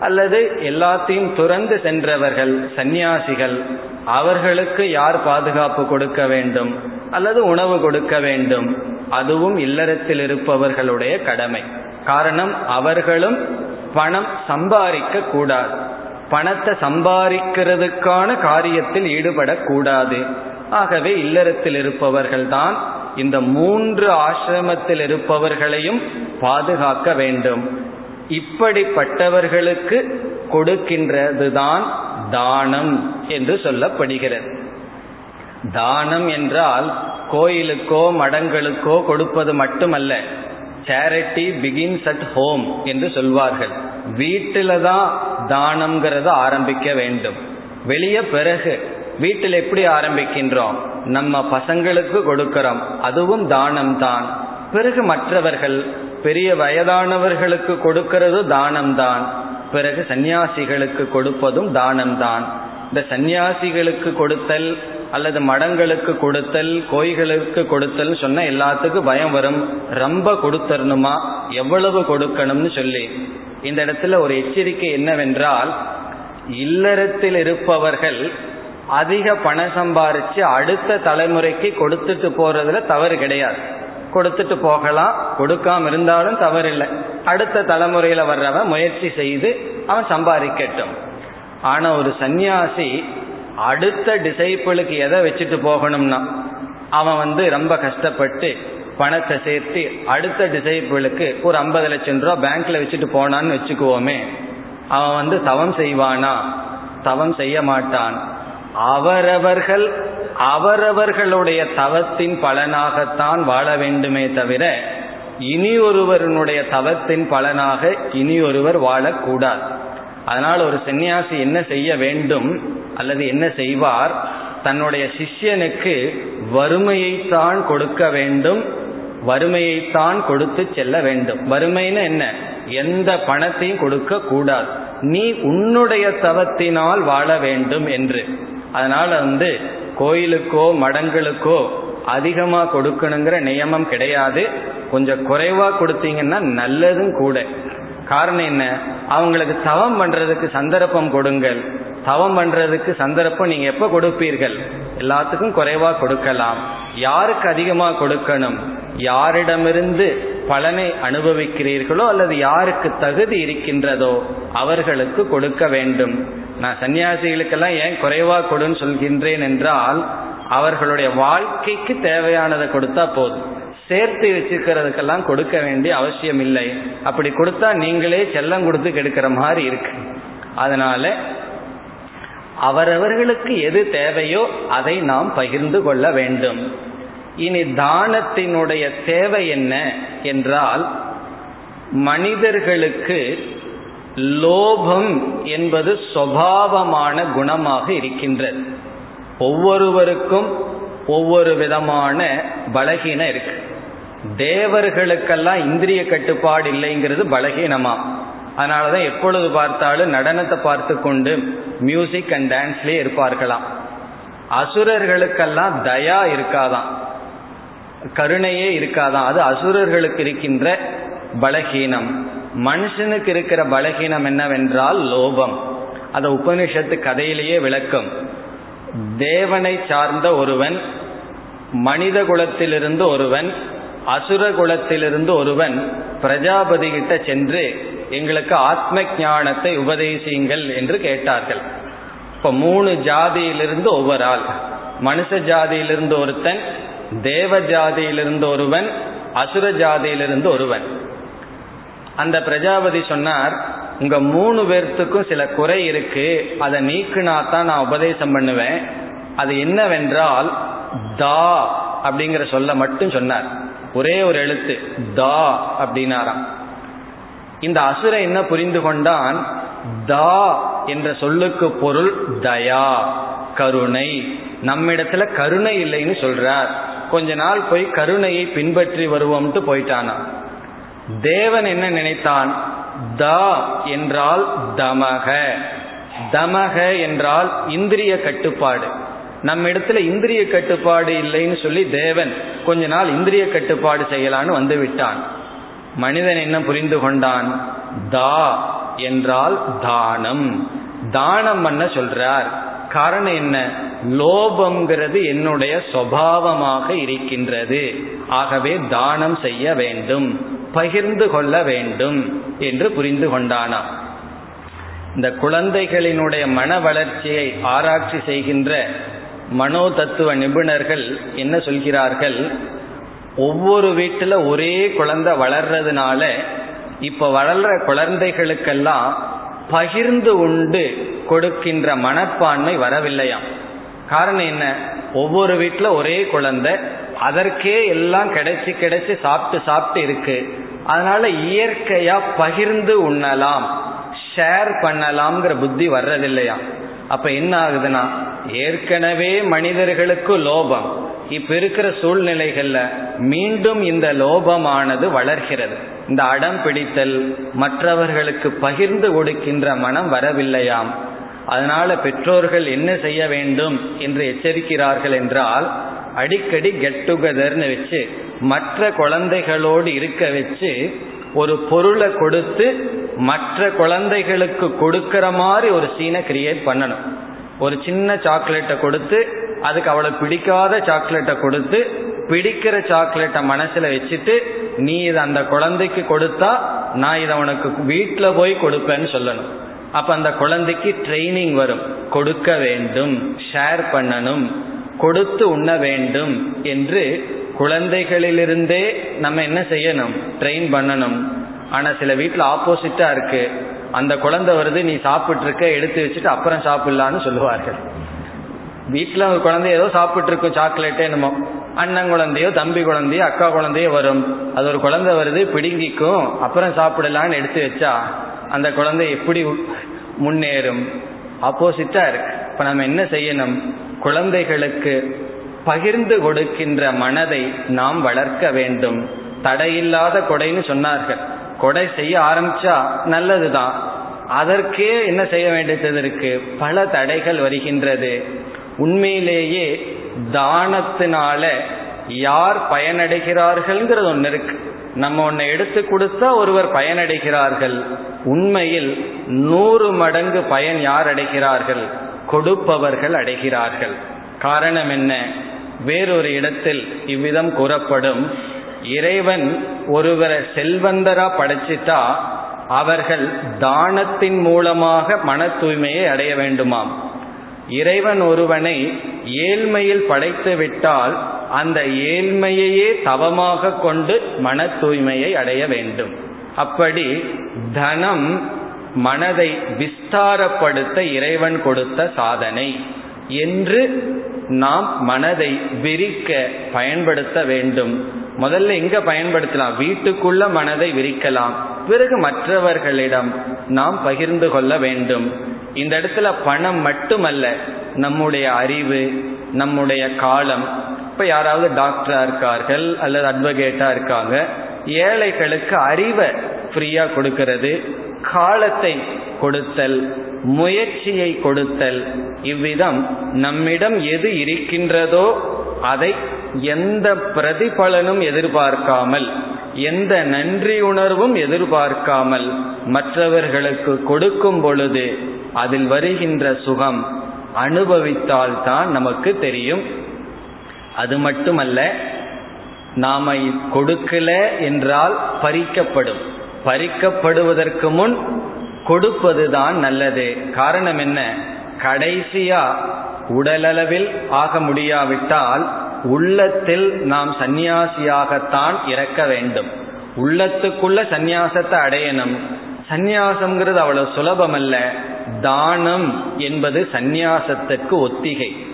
அல்லது எல்லாத்தையும் துறந்து சென்றவர்கள் சந்நியாசிகள் அவர்களுக்கு யார் பாதுகாப்பு கொடுக்க வேண்டும் அல்லது உணவு கொடுக்க வேண்டும் அதுவும் இல்லறத்தில் இருப்பவர்களுடைய கடமை. காரணம் அவர்களும் பணம் சம்பாதிக்க கூடாது. பணத்தை சம்பாதிக்கிறதுக்கான காரியத்தில் ஈடுபடக்கூடாது. ஆகவே இல்லறத்தில் இருப்பவர்கள் தான் இந்த மூன்று ஆசிரமத்தில் இருப்பவர்களையும் பாதுகாக்க வேண்டும். இப்படிப்பட்டவர்களுக்கு கொடுக்கின்றதுதான் தானம் என்று சொல்லப்படுகிறது. தானம் என்றால் கோயிலுக்கோ மடங்களுக்கோ கொடுப்பது மட்டுமல்ல. சேரிட்டி பிகின்ஸ் அட் ஹோம் என்று சொல்வார்கள். வீட்டில் தான் தானம்ங்கிறத ஆரம்பிக்க வேண்டும். வெளியே பிறகு வீட்டில் எப்படி ஆரம்பிக்கின்றோம்? நம்ம பசங்களுக்கு கொடுக்கிறோம். அதுவும் தானம் தான் பிறகு மற்றவர்கள் பெரிய வயதானவர்களுக்கு கொடுக்கிறது தானம்தான். பிறகு சந்நியாசிகளுக்கு கொடுப்பதும் தானம்தான். இந்த சந்நியாசிகளுக்கு கொடுத்தல் அல்லது மடங்களுக்கு கொடுத்தல் கோயில்களுக்கு கொடுத்தல் சொன்ன எல்லாத்துக்கும் பயம் வரும். ரொம்ப கொடுத்தரணுமா? எவ்வளவு கொடுக்கணும்னு சொல்லி. இந்த இடத்துல ஒரு எச்சரிக்கை என்னவென்றால் இல்லறத்தில் இருப்பவர்கள் அதிக பணம் சம்பாரிச்சு அடுத்த தலைமுறைக்கு கொடுத்துட்டு போறதுல தவறு கிடையாது. கொடுத்துட்டு போகலாம். கொடுக்காம இருந்தாலும் தவறில்லை. அடுத்த தலைமுறையில வர்றவன் முயற்சி செய்து அவன் சம்பாதிக்கட்டும். ஆனா ஒரு சந்நியாசி அடுத்த டிசைப்பிளுக்கு எதை வச்சுட்டு போகணும்னா அவன் வந்து ரொம்ப கஷ்டப்பட்டு பணத்தை சேர்த்து அடுத்த டிசைபிளுக்கு ஒரு ஐம்பது லட்சம் ரூபா பேங்க்ல வச்சுட்டு போனான்னு வச்சுக்குவோமே அவன் வந்து தவம் செய்வானா? தவம் செய்ய மாட்டான். அவரவர்கள் அவரவர்களுடைய தவத்தின் பலனாகத்தான் வாழ வேண்டுமே தவிர இனி ஒருவருடைய தவத்தின் பலனாக இனி ஒருவர் வாழக்கூடாது. அதனால் ஒரு சன்னியாசி என்ன செய்ய வேண்டும் அல்லது என்ன செய்வார் தன்னுடைய சிஷ்யனுக்கு வறுமையைத்தான் கொடுக்க வேண்டும் வறுமையைத்தான் கொடுத்து செல்ல வேண்டும். வறுமைன்னு என்ன? எந்த பணத்தையும் கொடுக்க கூடாது நீ உன்னுடைய தவத்தினால் வாழ வேண்டும் என்று. அதனால வந்து கோயிலுக்கோ மடங்களுக்கோ அதிகமா கொடுக்கணுங்கிற நியமம் கிடையாது. கொஞ்சம் குறைவா கொடுத்தீங்கன்னா நல்லதும் கூட. காரணம் என்ன? அவங்களுக்கு தவம் பண்றதுக்கு சந்தர்ப்பம் கொடுங்கள். தவம் பண்றதுக்கு சந்தர்ப்பம் நீங்க எப்ப கொடுப்பீர்கள்? எல்லாத்துக்கும் குறைவா கொடுக்கலாம். யாருக்கு அதிகமா கொடுக்கணும்? யாரிடமிருந்து பலனை அனுபவிக்கிறீர்களோ அல்லது யாருக்கு தகுதி இருக்கின்றதோ அவர்களுக்கு கொடுக்க வேண்டும். நான் சன்னியாசிகளுக்கெல்லாம் ஏன் குறைவா கொடுன்னு சொல்கின்றேன் என்றால் அவர்களுடைய வாழ்க்கைக்கு தேவையானதை கொடுத்தா போதும். சேர்த்து வச்சுக்கிறதுக்கெல்லாம் கொடுக்க வேண்டிய அவசியம் இல்லை. அப்படி கொடுத்தா நீங்களே செல்லம் கொடுத்து கெடுக்கிற மாதிரி இருக்கு. அதனால அவரவர்களுக்கு எது தேவையோ அதை நாம் பகிர்ந்து கொள்ள வேண்டும். இனி தானத்தினுடைய தேவை என்ன என்றால் மனிதர்களுக்கு லோபம் என்பது சுவாவமான குணமாக இருக்கின்றது. ஒவ்வொருவருக்கும் ஒவ்வொரு விதமான பலகீனம் இருக்கு. தேவர்களுக்கெல்லாம் இந்திரிய கட்டுப்பாடு இல்லைங்கிறது பலகீனமா? அதனாலதான் எப்பொழுது பார்த்தாலும் நடனத்தை பார்த்து கொண்டு மியூசிக் அண்ட் டான்ஸ்லயே இருப்பார்களாம். அசுரர்களுக்கெல்லாம் தயா இருக்காதான் கருணையே இருக்காதான் அது அசுரர்களுக்கு இருக்கின்ற பலகீனம். மனுஷனுக்கு இருக்கிற பலகீனம் என்னவென்றால் லோபம். அதை உபனிஷத்து கதையிலேயே விளக்கும். தேவனை சார்ந்த ஒருவன் மனித குலத்திலிருந்து ஒருவன் அசுர குலத்திலிருந்து ஒருவன் பிரஜாபதி கிட்ட சென்று எங்களுக்கு ஆத்ம ஞானத்தை உபதேசியுங்கள் என்று கேட்டார்கள். இப்போ மூணு ஜாதியிலிருந்து ஒவ்வொரு ஆள். மனுஷ ஜாதியிலிருந்து ஒருத்தன் தேவ ஜாதியிலிருந்து ஒருவன் அசுர ஜாதியிலிருந்து ஒருவன். அந்த பிரஜாபதி சொன்னார் உங்க மூணு பேர்த்துக்கும் சில குறை இருக்கு அதை நீக்குனா தான் நான் உபதேசம் பண்ணுவேன். அது என்னவென்றால் தா அப்படிங்கிற சொல்ல மட்டும் சொன்னார். ஒரே ஒரு எழுத்து தா அப்படின்னாராம். இந்த அசுர என்ன புரிந்து கொண்டான்? தா என்ற சொல்லுக்கு பொருள் தயா கருணை. நம்மிடத்துல கருணை இல்லைன்னு சொல்றார். கொஞ்ச நாள் போய் கருணையை பின்பற்றி வருவோம்ட்டு போயிட்டானா. தேவன் என்ன நினைத்தான்? தா என்றால் தமக. தமக என்றால் இந்திரிய கட்டுப்பாடு. நம்ம இடத்துல இந்திரிய கட்டுப்பாடு இல்லைன்னு சொல்லி தேவன் கொஞ்ச நாள் இந்திரிய கட்டுப்பாடு செய்யலான்னு வந்து விட்டான். மனிதன் என்ன புரிந்து கொண்டான்? தா என்றால் தானம். தானம் பண்ண சொல்றார். காரணம் என்ன? லோபம்ங்கிறது என்னுடைய சுவாவமாக இருக்கின்றது. ஆகவே தானம் செய்ய வேண்டும் பகிர்ந்து கொள்ள வேண்டும் என்று புரிந்து கொண்டானா. இந்த குழந்தைகளினுடைய மன வளர்ச்சியை ஆராய்ச்சி செய்கின்ற மனோ தத்துவ நிபுணர்கள் என்ன சொல்கிறார்கள்? ஒவ்வொரு வீட்டில் ஒரே குழந்தை வளர்றதுனால இப்போ வளர்ற குழந்தைகளுக்கெல்லாம் பகிர்ந்து உண்டு கொடுக்கின்ற மனப்பான்மை வரவில்லையாம். காரணம் என்ன? ஒவ்வொரு வீட்டில் ஒரே குழந்தை. அதற்கே எல்லாம் கிடைச்சி கிடைச்சி சாப்பிட்டு சாப்பிட்டு இருக்கு. அதனால இயற்கையா பகிர்ந்து உண்ணலாம். ஷேர் பண்ணலாம்ங்கிற புத்தி வர்றதில்லையா? அப்ப என்ன ஆகுதுன்னா ஏற்கனவே மனிதர்களுக்கு லோபம். இப்ப இருக்கிற சூழ்நிலைகள்ல மீண்டும் இந்த லோபமானது வளர்கிறது. இந்த அடம் பிடித்தல் மற்றவர்களுக்கு பகிர்ந்து கொடுக்கின்ற மனம் வரவில்லையாம். அதனால பெற்றோர்கள் என்ன செய்ய வேண்டும் என்று எச்சரிக்கிறார்கள் என்றால் அடிக்கடி கெட் டுகெதர்னு வச்சு மற்ற குழந்தைகளோடு இருக்க வச்சு ஒரு பொருளை கொடுத்து மற்ற குழந்தைகளுக்கு கொடுக்கிற மாதிரி ஒரு சீனை கிரியேட் பண்ணணும். ஒரு சின்ன சாக்லேட்டை கொடுத்து அதுக்கு அவளை பிடிக்காத சாக்லேட்டை கொடுத்து பிடிக்கிற சாக்லேட்டை மனசுல வச்சுட்டு நீ இதை அந்த குழந்தைக்கு கொடுத்தா நான் இதை உனக்கு வீட்டில் போய் கொடுப்பேன்னு சொல்லணும். அப்ப அந்த குழந்தைக்கு ட்ரைனிங் வரும். கொடுக்க வேண்டும் ஷேர் பண்ணணும் கொடுத்து உண்ண வேண்டும் என்று குழந்தைகளிலிருந்தே நம்ம என்ன செய்யணும்? ட்ரெயின் பண்ணணும். ஆனா சில வீட்டில் ஆப்போசிட்டா இருக்கு. அந்த குழந்தை வருது நீ சாப்பிட்டு இருக்க எடுத்து வச்சுட்டு அப்புறம் சாப்பிடலான்னு சொல்லுவார்கள். வீட்டில் ஒரு குழந்தை ஏதோ சாப்பிட்டு இருக்கும் சாக்லேட்டே என்னமோ. அண்ணன் குழந்தையோ தம்பி குழந்தையோ அக்கா குழந்தையோ வரும். அது ஒரு குழந்தை வருது பிடுங்கிக்கும் அப்புறம் சாப்பிடலான்னு எடுத்து வச்சா அந்த குழந்தை எப்படி முன்னேறும்? ஆப்போசிட்டா இருக்கு. இப்ப நம்ம என்ன செய்யணும்? குழந்தைகளுக்கு பகிர்ந்து கொடுக்கின்ற மனதை நாம் வளர்க்க வேண்டும். தடையில்லாத கொடைன்னு சொன்னார்கள். கொடை செய்ய ஆரம்பிச்சா நல்லதுதான். அதற்கே என்ன செய்ய வேண்டியது இருக்கு? பல தடைகள் வருகின்றது. உண்மையிலேயே தானத்தினால யார் பயனடைகிறார்கள்ங்கிறது ஒன்று இருக்கு. நம்ம ஒன்னை எடுத்து கொடுத்தா ஒருவர் பயனடைகிறார்கள். உண்மையில் நூறு மடங்கு பயன் யார் அடைகிறார்கள்? கொடுப்பவர்கள் அடைகிறார்கள். காரணம் என்ன? வேறொரு இடத்தில் இவ்விதம் கூறப்படும். இறைவன் ஒருவரை செல்வந்தரா படைச்சிட்டா அவர்கள் தானத்தின் மூலமாக மன தூய்மையை அடைய வேண்டுமாம். இறைவன் ஒருவனை ஏழ்மையில் படைத்து விட்டால் அந்த ஏழ்மையையே தவமாக கொண்டு மன தூய்மையை அடைய வேண்டும். அப்படி தனம் மனதை விஸ்தாரப்படுத்த இறைவன் கொடுத்த சாதனை என்று நாம் மனதை விரிக்க பயன்படுத்த வேண்டும். முதல்ல எங்க பயன்படுத்தலாம்? வீட்டுக்குள்ள மனதை விரிக்கலாம். பிறகு மற்றவர்களிடம் நாம் பகிர்ந்து கொள்ள வேண்டும். இந்த இடத்துல பணம் மட்டுமல்ல நம்முடைய அறிவு நம்முடைய காலம் இப்ப யாராவது டாக்டரா இருக்கார்கள் அல்லது அட்வொகேட்டா இருக்காங்க ஏழைகளுக்கு அறிவை ஃப்ரீயா கொடுக்கிறது காலத்தை கொடுத்தல் முயற்சியை கொடுத்தல் இவ்விதம் நம்மிடம் எது இருக்கின்றதோ அதை எந்த பிரதிபலனும் எதிர்பார்க்காமல் எந்த நன்றி உணர்வும் எதிர்பார்க்காமல் மற்றவர்களுக்கு கொடுக்கும் பொழுது அதில் வருகின்ற சுகம் அனுபவித்தால் தான் நமக்கு தெரியும். அது மட்டுமல்ல நாம கொடுக்கல என்றால் பறிக்கப்படும். பறிக்கப்படுவதற்கு முன் கொடுப்பதுதான் நல்லது. காரணம் என்ன? கடைசியா உடலளவில் ஆக முடியாவிட்டால் உள்ளத்தில் நாம் சந்நியாசியாகத்தான் இறக்க வேண்டும். உள்ளத்துக்குள்ள சந்நியாசத்தை அடையணும். சந்நியாசம்ங்கிறது அவ்வளவு சுலபம் அல்ல தானம் என்பது சந்நியாசத்துக்கு ஒத்திகை.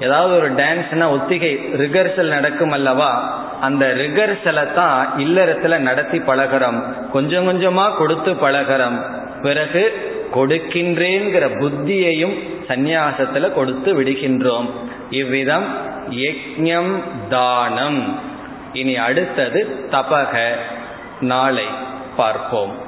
ஏதாவது ஒரு டான்ஸ்னா ஒத்திகை ரிகர்சல் நடக்கும் அல்லவா? அந்த ரிகர்சலை தான் இல்லறத்துல நடத்தி பழகிறோம். கொஞ்சம் கொஞ்சமா கொடுத்து பழகிறோம். பிறகு கொடுக்கின்றேங்கிற புத்தியையும் சந்நியாசத்துல கொடுத்து விடுகின்றோம். இவ்விதம் யஜ்யம் தானம். இனி அடுத்தது தபக. நாளை பார்ப்போம்.